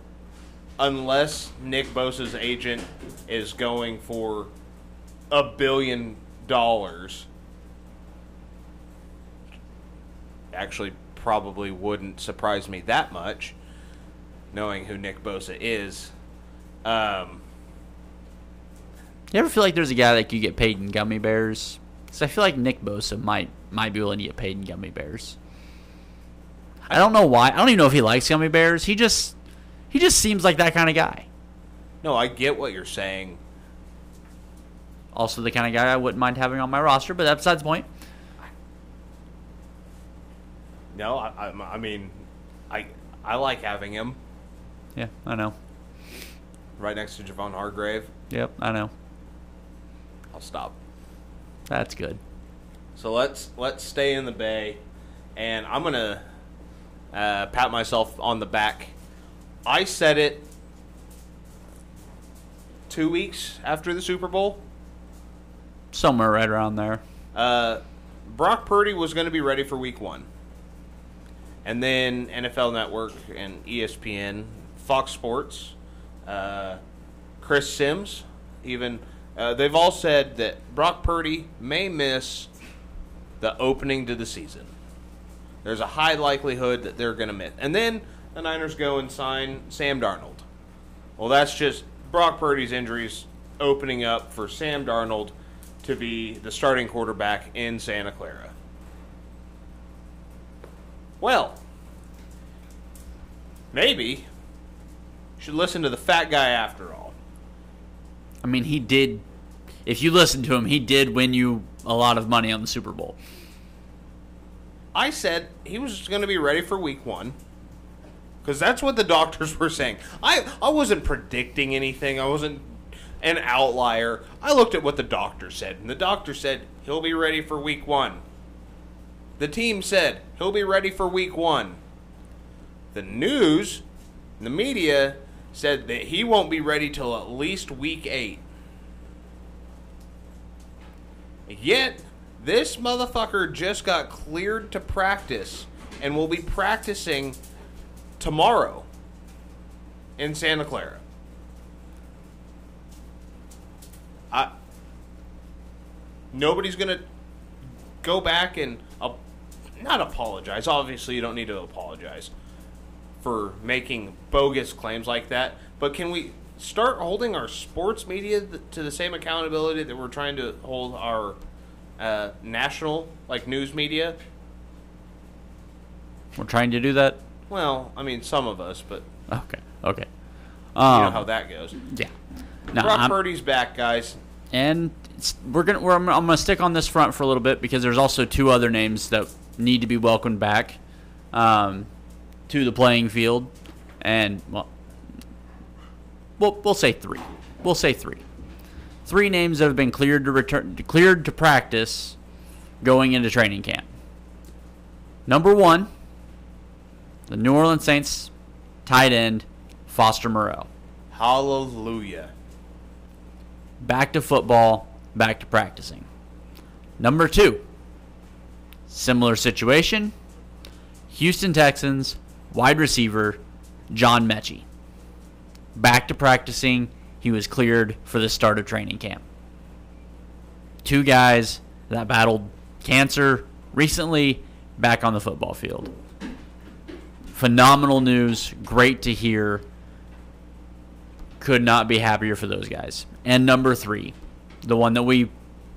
unless Nick Bosa's agent is going for a billion dollars, actually probably wouldn't surprise me that much, knowing who Nick Bosa is. Um, You ever feel like there's a guy that could get paid in gummy bears? Because I feel like Nick Bosa might might be willing to get paid in gummy bears. I don't know why. I don't even know if he likes gummy bears. He just he just seems like that kind of guy. no, I get what you're saying. Also, the kind of guy I wouldn't mind having on my roster, but that's besides the point. No, I, I, I mean, I I like having him Yeah, I know. right next to Javon Hargrave. Yep, I know. I'll stop. That's good. So let's let's stay in the Bay, and I'm gonna uh, pat myself on the back. I said it two weeks after the Super Bowl. Somewhere right around there. Uh, Brock Purdy was going to be ready for Week One, and then NFL Network and ESPN, Fox Sports, uh, Chris Sims, even uh, they've all said that Brock Purdy may miss the opening to the season. There's a high likelihood that they're going to miss, and then the Niners go and sign Sam Darnold. Well, that's just Brock Purdy's injuries opening up for Sam Darnold to be the starting quarterback in Santa Clara. Well, maybe you should listen to the fat guy after all. I mean, he did. If you listen to him, he did win you a lot of money on the Super Bowl. I said he was going to be ready for week one. Because that's what the doctors were saying. I, I wasn't predicting anything. I wasn't an outlier. I looked at what the doctor said, and the doctor said he'll be ready for week one. The team said he'll be ready for week one. The news, the media, said that he won't be ready till at least week eight. Yet, this motherfucker just got cleared to practice and will be practicing tomorrow in Santa Clara. I nobody's gonna go back and uh, not apologize. Obviously, you don't need to apologize for making bogus claims like that. But can we start holding our sports media th- to the same accountability that we're trying to hold our uh, national like news media? We're trying to do that. Well, I mean, some of us, but Okay. Okay. you Um, know how that goes. yeah. No, Brock I'm- Purdy's back, guys. and we're gonna. We're, I'm, gonna stick on this front for a little bit because there's also two other names that need to be welcomed back um, to the playing field, and well, we'll we'll say three. We'll say three. Three names that have been cleared to return, cleared to practice, going into training camp. Number one, the New Orleans Saints tight end Foster Moreau. Hallelujah. back to football, back to practicing. Number two, Similar situation. Houston Texans wide receiver John Metchie. Back to practicing. He was cleared for the start of training camp. Two guys that battled cancer recently back on the football field. Phenomenal news. Great to hear. Could not be happier for those guys. And number three, the one that we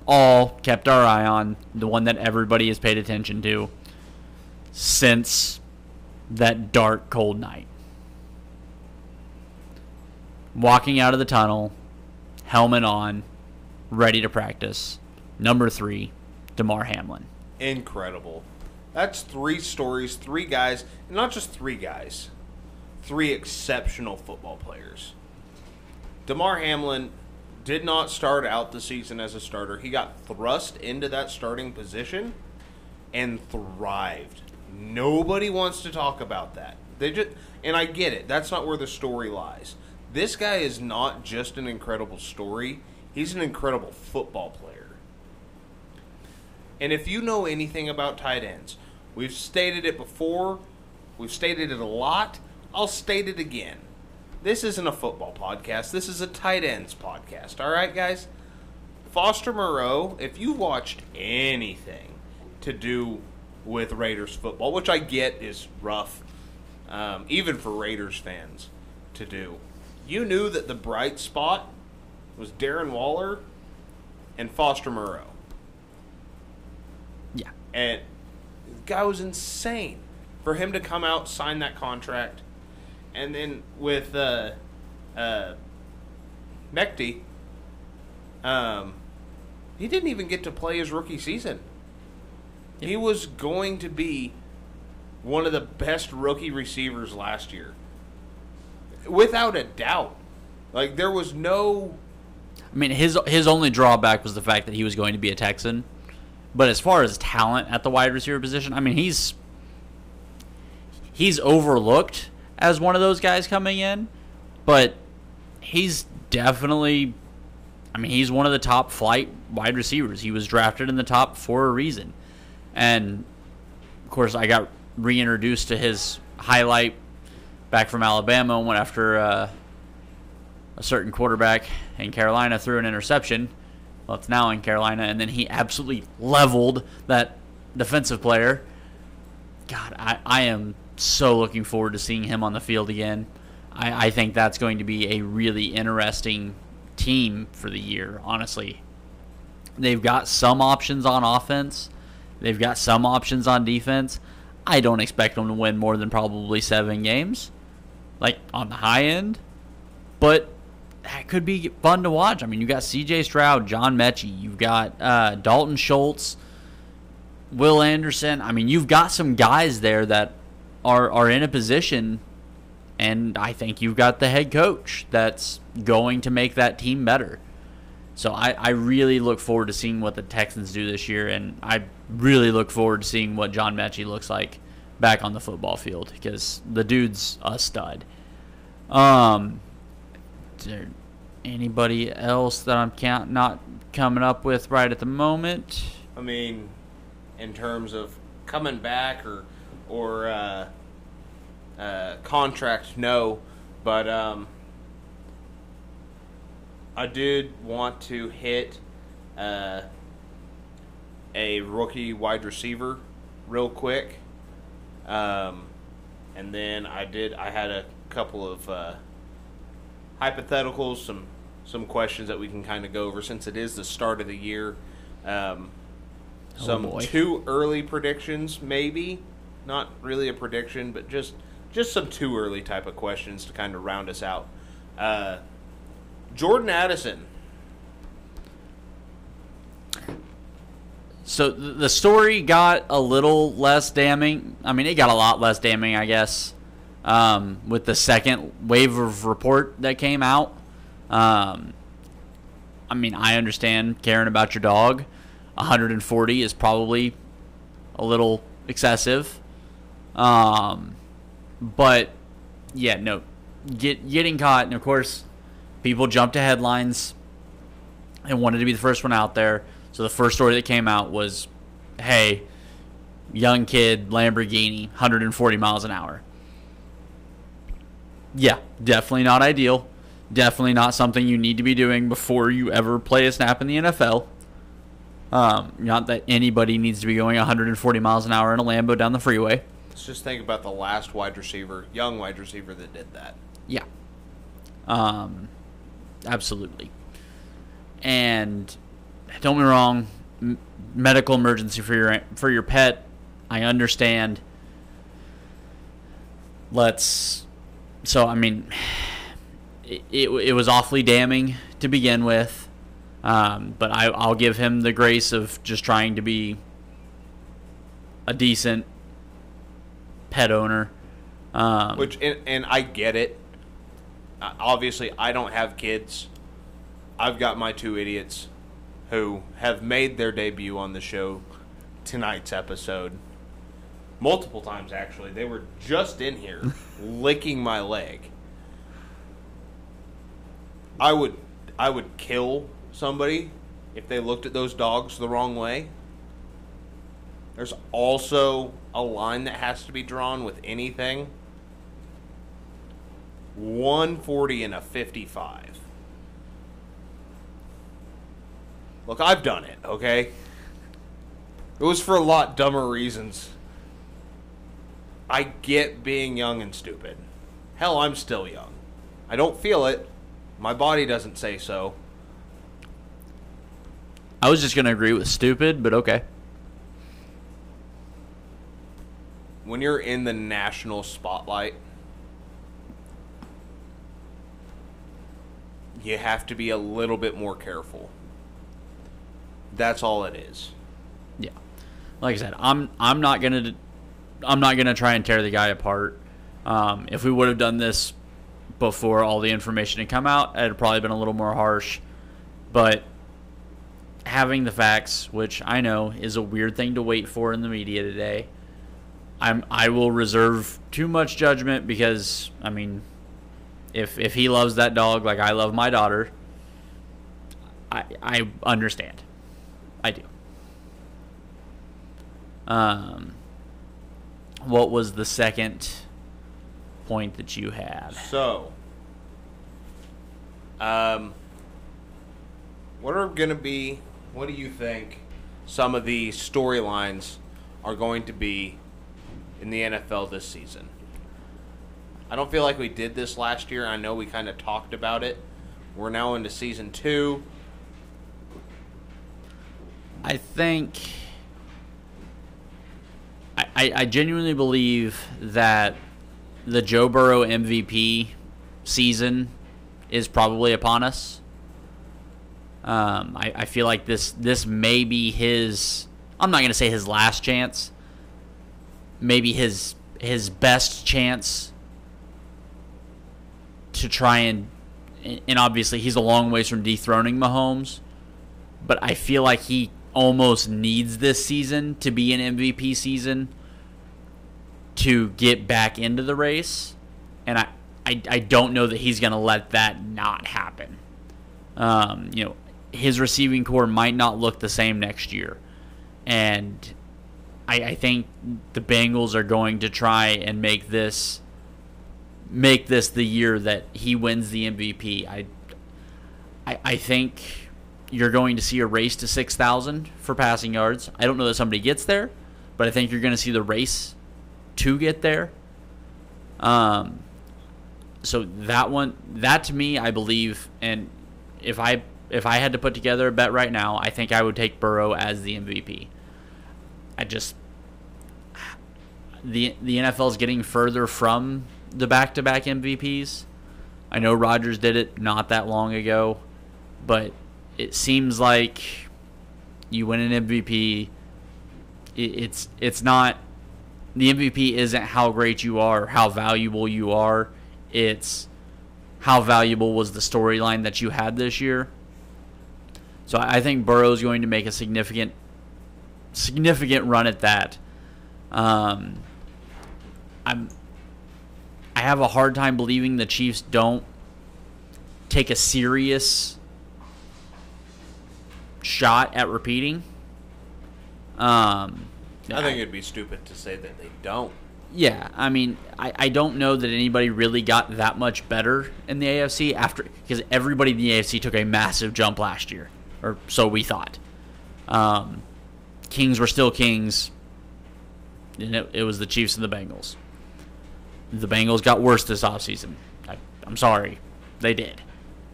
all kept our eye on, the one that everybody has paid attention to since that dark, cold night. Walking out of the tunnel, helmet on, ready to practice. Number three, Damar Hamlin. Incredible. That's three stories, three guys, and not just three guys, three exceptional football players. Damar Hamlin did not start out the season as a starter. He got thrust into that starting position and thrived. Nobody wants to talk about that. They just and I get it. That's not where the story lies. This guy is not just an incredible story. He's an incredible football player. And if you know anything about tight ends, we've stated it before, we've stated it a lot. I'll state it again. This isn't a football podcast. This is a tight ends podcast. All right, guys? Foster Moreau, if you watched anything to do with Raiders football, which I get is rough, um, even for Raiders fans to do, you knew that the bright spot was Darren Waller and Foster Moreau. Yeah. And the guy was insane for him to come out, sign that contract, and then with uh, uh, Metchie, um, he didn't even get to play his rookie season. Yep. He was going to be one of the best rookie receivers last year, without a doubt. Like there was no I mean, his his only drawback was the fact that he was going to be a Texan. But as far as talent at the wide receiver position, I mean, he's he's overlooked as one of those guys coming in, but he's definitely I mean, he's one of the top flight wide receivers. He was drafted in the top for a reason. And of course, I got reintroduced to his highlight back from Alabama when after uh, a certain quarterback in Carolina threw an interception. Well, it's now in Carolina, and then he absolutely leveled that defensive player. God, I, I am so looking forward to seeing him on the field again. I, I think that's going to be a really interesting team for the year, honestly. They've got some options on offense, they've got some options on defense. I don't expect them to win more than probably seven games, like on the high end. But that could be fun to watch. I mean, you got C.J. Stroud, John Metchie, you've got uh, Dalton Schultz, Will Anderson. I mean, you've got some guys there that are are in a position, and I think you've got the head coach that's going to make that team better. So I, I really look forward to seeing what the Texans do this year, and I really look forward to seeing what John Metchie looks like back on the football field because the dude's a stud. Um, is there anybody else that I'm count not coming up with right at the moment? I mean, in terms of coming back or or uh, uh, contract, no. But um, I did want to hit uh, a rookie wide receiver real quick, um, and then I did. I had a couple of uh, hypotheticals, some some questions that we can kind of go over since it is the start of the year. Um, Oh, some boy. too early predictions, maybe not really a prediction, but just just some too early type of questions to kind of round us out. Uh, Jordan Addison, So the story got a little less damning. I mean, it got a lot less damning, I guess, um, with the second wave of report that came out. Um, I mean, I understand caring about your dog. 140 is probably a little excessive. Um, but yeah, no, get getting caught, and of course, people jumped to headlines and wanted to be the first one out there. So the first story that came out was, "Hey, young kid, Lamborghini, 140 miles an hour. Yeah, definitely not ideal. Definitely not something you need to be doing before you ever play a snap in the NFL. Um, not that anybody needs to be going 140 miles an hour in a Lambo down the freeway. Let's just think about the last wide receiver, young wide receiver that did that. Yeah. Um, absolutely. And don't be wrong, m- medical emergency for your for your pet, I understand. Let's. So I mean, it, it, it was awfully damning to begin with, um, but I, I'll give him the grace of just trying to be a decent pet owner. Um, Which and, and I get it. Obviously, I don't have kids. I've got my two idiots who have made their debut on the show tonight's episode multiple times actually. They were just in here licking my leg. I would I would kill somebody if they looked at those dogs the wrong way. There's also a line that has to be drawn with anything. 140 and a 55. Look, I've done it, okay? It was for a lot dumber reasons. I get being young and stupid. Hell, I'm still young. I don't feel it. My body doesn't say so. I was just gonna agree with stupid, but okay. When you're in the national spotlight, you have to be a little bit more careful. That's all it is. Yeah, like I said, I'm I'm not gonna I'm not gonna try and tear the guy apart. Um, if we would have done this before all the information had come out, it'd probably been a little more harsh. But having the facts, which I know is a weird thing to wait for in the media today, I'm I will reserve too much judgment because I mean, if if he loves that dog like I love my daughter, I I understand. I do. Um, what was the second point that you had? So, um, what are going to be, what do you think some of the storylines are going to be in the NFL this season? I don't feel like we did this last year. I know we kind of talked about it. We're now into season two. I think I, I, genuinely believe that the Joe Burrow MVP season is probably upon us. Um, I, I feel like this this may be his. I'm not gonna say his last chance. Maybe his his best chance to try and and obviously he's a long ways from dethroning Mahomes, but I feel like he almost needs this season to be an MVP season to get back into the race, and I I, I don't know that he's going to let that not happen. Um, you know, his receiving corps might not look the same next year, and I, I think the Bengals are going to try and make this make this the year that he wins the MVP. I I, I think you're going to see a race to 6,000 for passing yards. I don't know that somebody gets there, but I think you're going to see the race to get there. Um, so that one, that to me, I believe, and if I if I had to put together a bet right now, I think I would take Burrow as the MVP. I just the the NFL is getting further from the back-to-back MVPs. I know Rodgers did it not that long ago, but it seems like you win an MVP. It's it's not the MVP isn't how great you are, how valuable you are. It's how valuable was the storyline that you had this year. So I think Burrow's going to make a significant significant run at that. Um, I'm I have a hard time believing the Chiefs don't take a serious shot at repeating. Um, I think it'd be stupid to say that they don't. Yeah, I mean, I, I don't know that anybody really got that much better in the AFC after because everybody in the AFC took a massive jump last year, or so we thought. Um, Kings were still Kings, and it, it was the Chiefs and the Bengals. The Bengals got worse this offseason. I, I'm sorry, they did.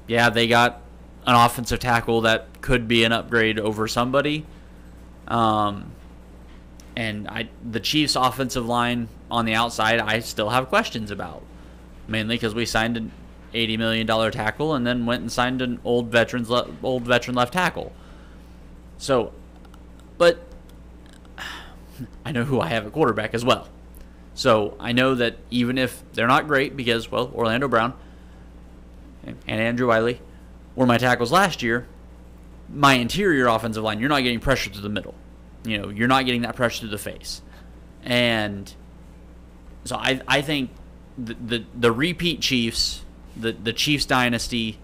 Yeah, they got an offensive tackle that could be an upgrade over somebody. Um, and I the Chiefs' offensive line on the outside, I still have questions about, mainly because we signed an eighty million dollar tackle and then went and signed an old veterans le- old veteran left tackle. So, but I know who I have at quarterback as well. So I know that even if they're not great, because well, Orlando Brown and Andrew Wylie were my tackles last year, my interior offensive line, you're not getting pressure to the middle. You know, you're not getting that pressure to the face. And so I, I think the, the, the repeat Chiefs, the, the Chiefs dynasty,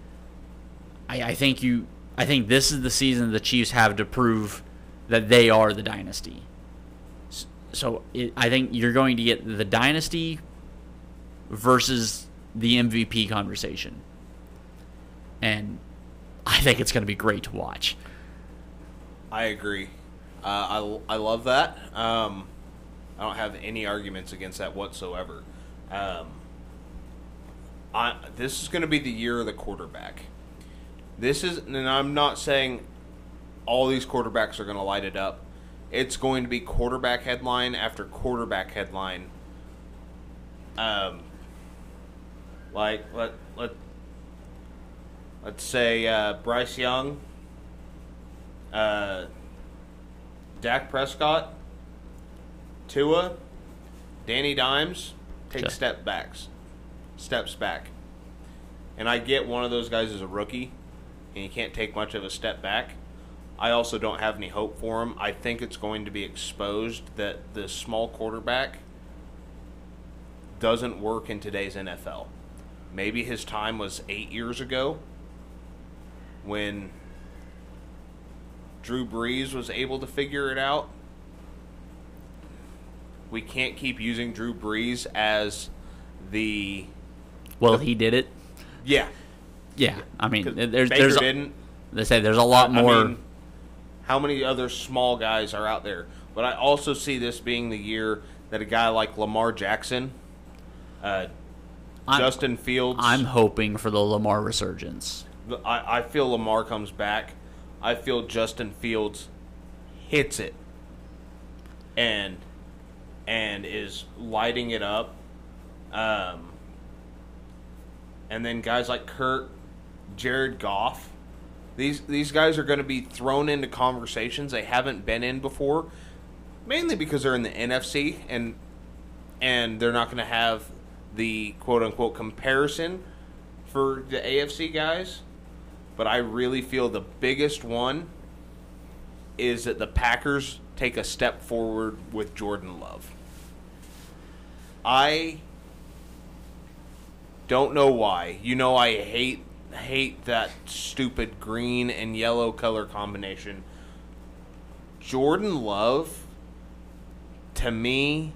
I, I think you I think this is the season the Chiefs have to prove that they are the dynasty. So it, I think you're going to get the dynasty versus the MVP conversation. And I think it's going to be great to watch. I agree. Uh, I, I love that. Um, I don't have any arguments against that whatsoever. Um, I, this is going to be the year of the quarterback. This is, and I'm not saying all these quarterbacks are going to light it up. It's going to be quarterback headline after quarterback headline. Um, like let let let's say uh, Bryce Young, uh, Dak Prescott, Tua, Danny Dimes take step backs, steps back. And I get one of those guys is a rookie, and you can't take much of a step back. I also don't have any hope for him. I think it's going to be exposed that the small quarterback doesn't work in today's NFL. Maybe his time was eight years ago when Drew Brees was able to figure it out. We can't keep using Drew Brees as the Well, he did it. yeah. Yeah, I mean, there's Baker there's a, didn't. they say there's a lot I more. mean, how many other small guys are out there? But I also see this being the year that a guy like Lamar Jackson, uh, I'm- Justin Fields. I'm hoping for the Lamar resurgence. I, I feel Lamar comes back. I feel Justin Fields hits it and and is lighting it up. Um, and then guys like Kurt, Jared Goff, these these guys are going to be thrown into conversations they haven't been in before, mainly because they're in the NFC and and they're not going to have the quote unquote comparison for the AFC guys. But I really feel the biggest one is that the Packers take a step forward with Jordan Love. I don't know why. You know I hate hate that stupid green and yellow color combination. Jordan Love to me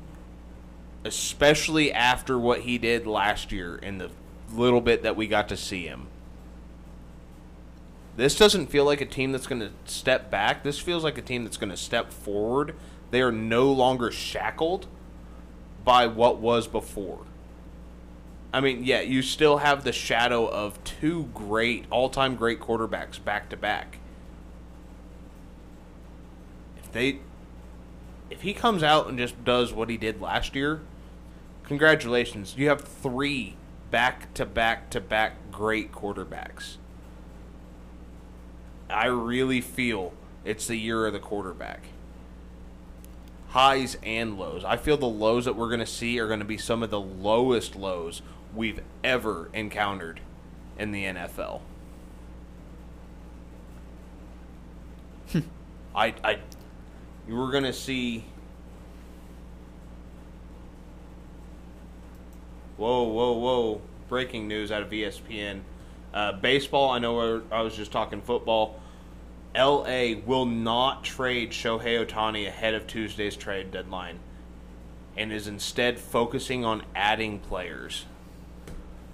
especially after what he did last year in the little bit that we got to see him. This doesn't feel like a team that's going to step back. This feels like a team that's going to step forward. They are no longer shackled by what was before. I mean, yeah, you still have the shadow of two great, all time great quarterbacks back to back. If they. If he comes out and just does what he did last year, congratulations. You have three back to back to back great quarterbacks. I really feel it's the year of the quarterback. Highs and lows. I feel the lows that we're going to see are going to be some of the lowest lows we've ever encountered in the NFL. I, I, you were going to see. Whoa, whoa, whoa! Breaking news out of ESPN. Uh, baseball. I know I was just talking football. LA will not trade Shohei Ohtani ahead of Tuesday's trade deadline and is instead focusing on adding players.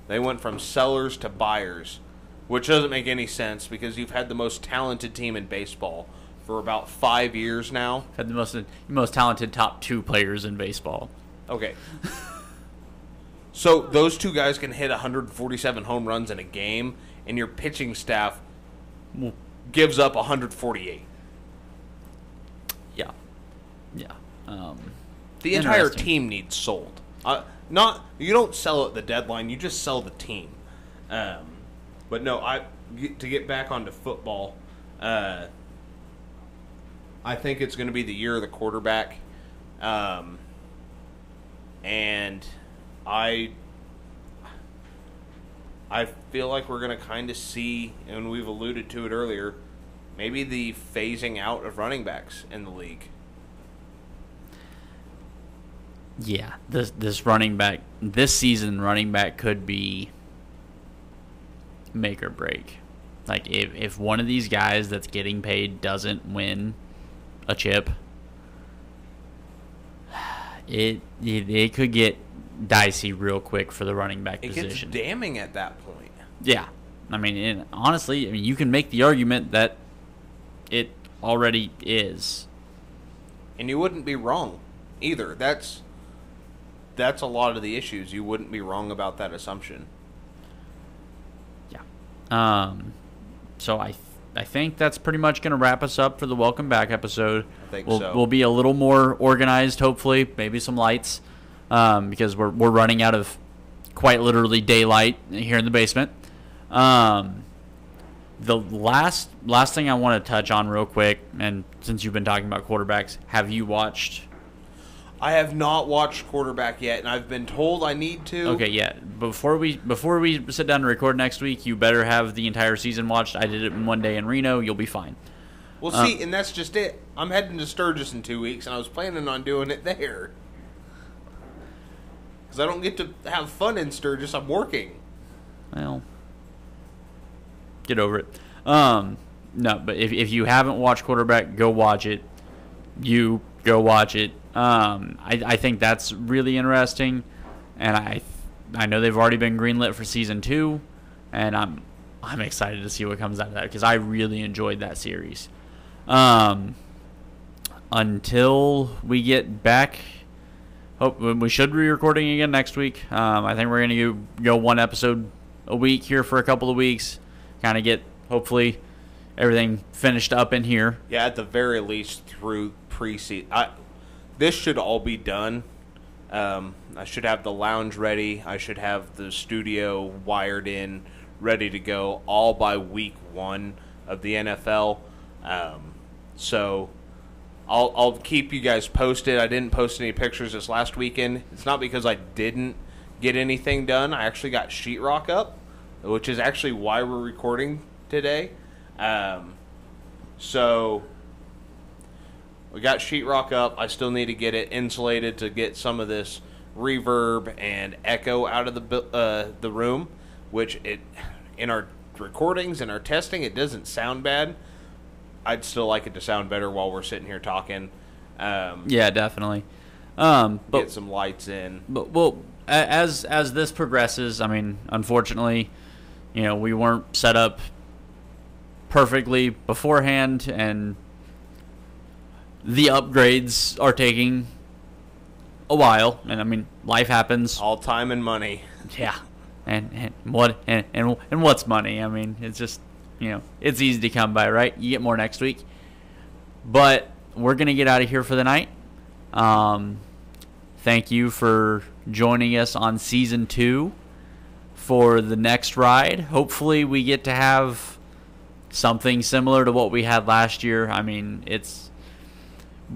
They went from sellers to buyers, which doesn't make any sense because you've had the most talented team in baseball for about five years now. Had the most most talented top two players in baseball. Okay. so those two guys can hit 147 home runs in a game, and your pitching staff gives up 148. Yeah, yeah. Um, The entire team needs sold. Uh, not you don't sell at the deadline. You just sell the team. Um, but no, I to get back onto football. Uh, I think it's going to be the year of the quarterback, um, and I I feel like we're going to kind of see, and we've alluded to it earlier, maybe the phasing out of running backs in the league. Yeah, this this running back this season running back could be make or break. Like if if one of these guys that's getting paid doesn't win a chip, it it, it could get dicey real quick for the running back It position. gets damning at that point. Yeah, I mean, and honestly, I mean, you can make the argument that it already is. and you wouldn't be wrong either. That's that's a lot of the issues. You wouldn't be wrong about that assumption. Yeah. Um, so I th- I think that's pretty much going to wrap us up for the welcome back episode. I think we'll, so. We'll be a little more organized, hopefully, maybe some lights, um, because we're we're running out of quite literally daylight here in the basement. Um, the last last thing I want to touch on real quick, and since you've been talking about quarterbacks, have you watched? I have not watched quarterback yet, and I've been told I need to. Okay, yeah. Before we before we sit down to record next week, you better have the entire season watched. I did it in one day in Reno. You'll be fine. Well, Uh, see, and that's just it. I'm heading to Sturgis in two weeks, and I was planning on doing it there. Because I don't get to have fun in Sturgis. I'm working. Well, get over it. Um, no, but if, if you haven't watched quarterback, go watch it. You go watch it. Um, I, I think that's really interesting, and I I know they've already been greenlit for season two, and I'm I'm excited to see what comes out of that because I really enjoyed that series. Um, until we get back Hope we should be recording again next week. Um, I think we're gonna go, go one episode a week here for a couple of weeks, kind of get hopefully everything finished up in here. Yeah, at the very least through preseason. I, this should all be done. Um, I should have the lounge ready. I should have the studio wired in, ready to go, all by week one of the NFL. Um, so I'll I'll keep you guys posted. I didn't post any pictures this last weekend. It's not because I didn't get anything done. I actually got sheetrock up, which is actually why we're recording today. Um, so we got sheetrock up. I still need to get it insulated to get some of this reverb and echo out of the uh, the room, which it in our recordings and our testing it doesn't sound bad. I'd still like it to sound better while we're sitting here talking. Um, Yeah, definitely. Um, but get some lights in. But well, as as this progresses, I mean, unfortunately, you know, we weren't set up perfectly beforehand, and the upgrades are taking a while. And I mean, life happens. All time and money. Yeah, and and what and and, and what's money? I mean, it's just you know, it's easy to come by, right? You get more next week. But we're gonna get out of here for the night. Um, thank you for joining us on season two for the next ride. Hopefully, we get to have something similar to what we had last year. I mean, it's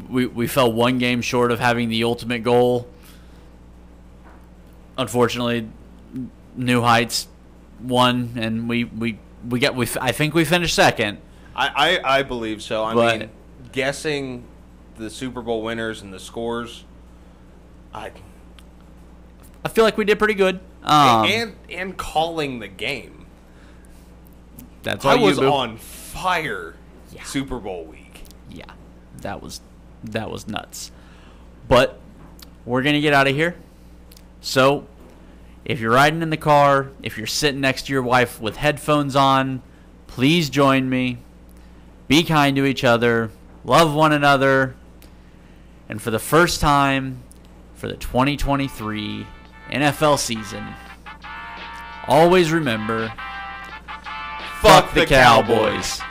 we we fell one game short of having the ultimate goal. Unfortunately, New Heights won, and we we we got we. I think we finished second. I, I, I believe so. I But- mean, guessing the Super Bowl winners and the scores, I I feel like we did pretty good. Um, and and calling the game. that's all I you was on fire Yeah. Super Bowl week. Yeah, that was that was nuts. But we're gonna get out of here. So, if you're riding in the car, if you're sitting next to your wife with headphones on, please join me. Be kind to each other, love one another, and for the first time for the 2023 NFL season, always remember Fuck the. Cowboys.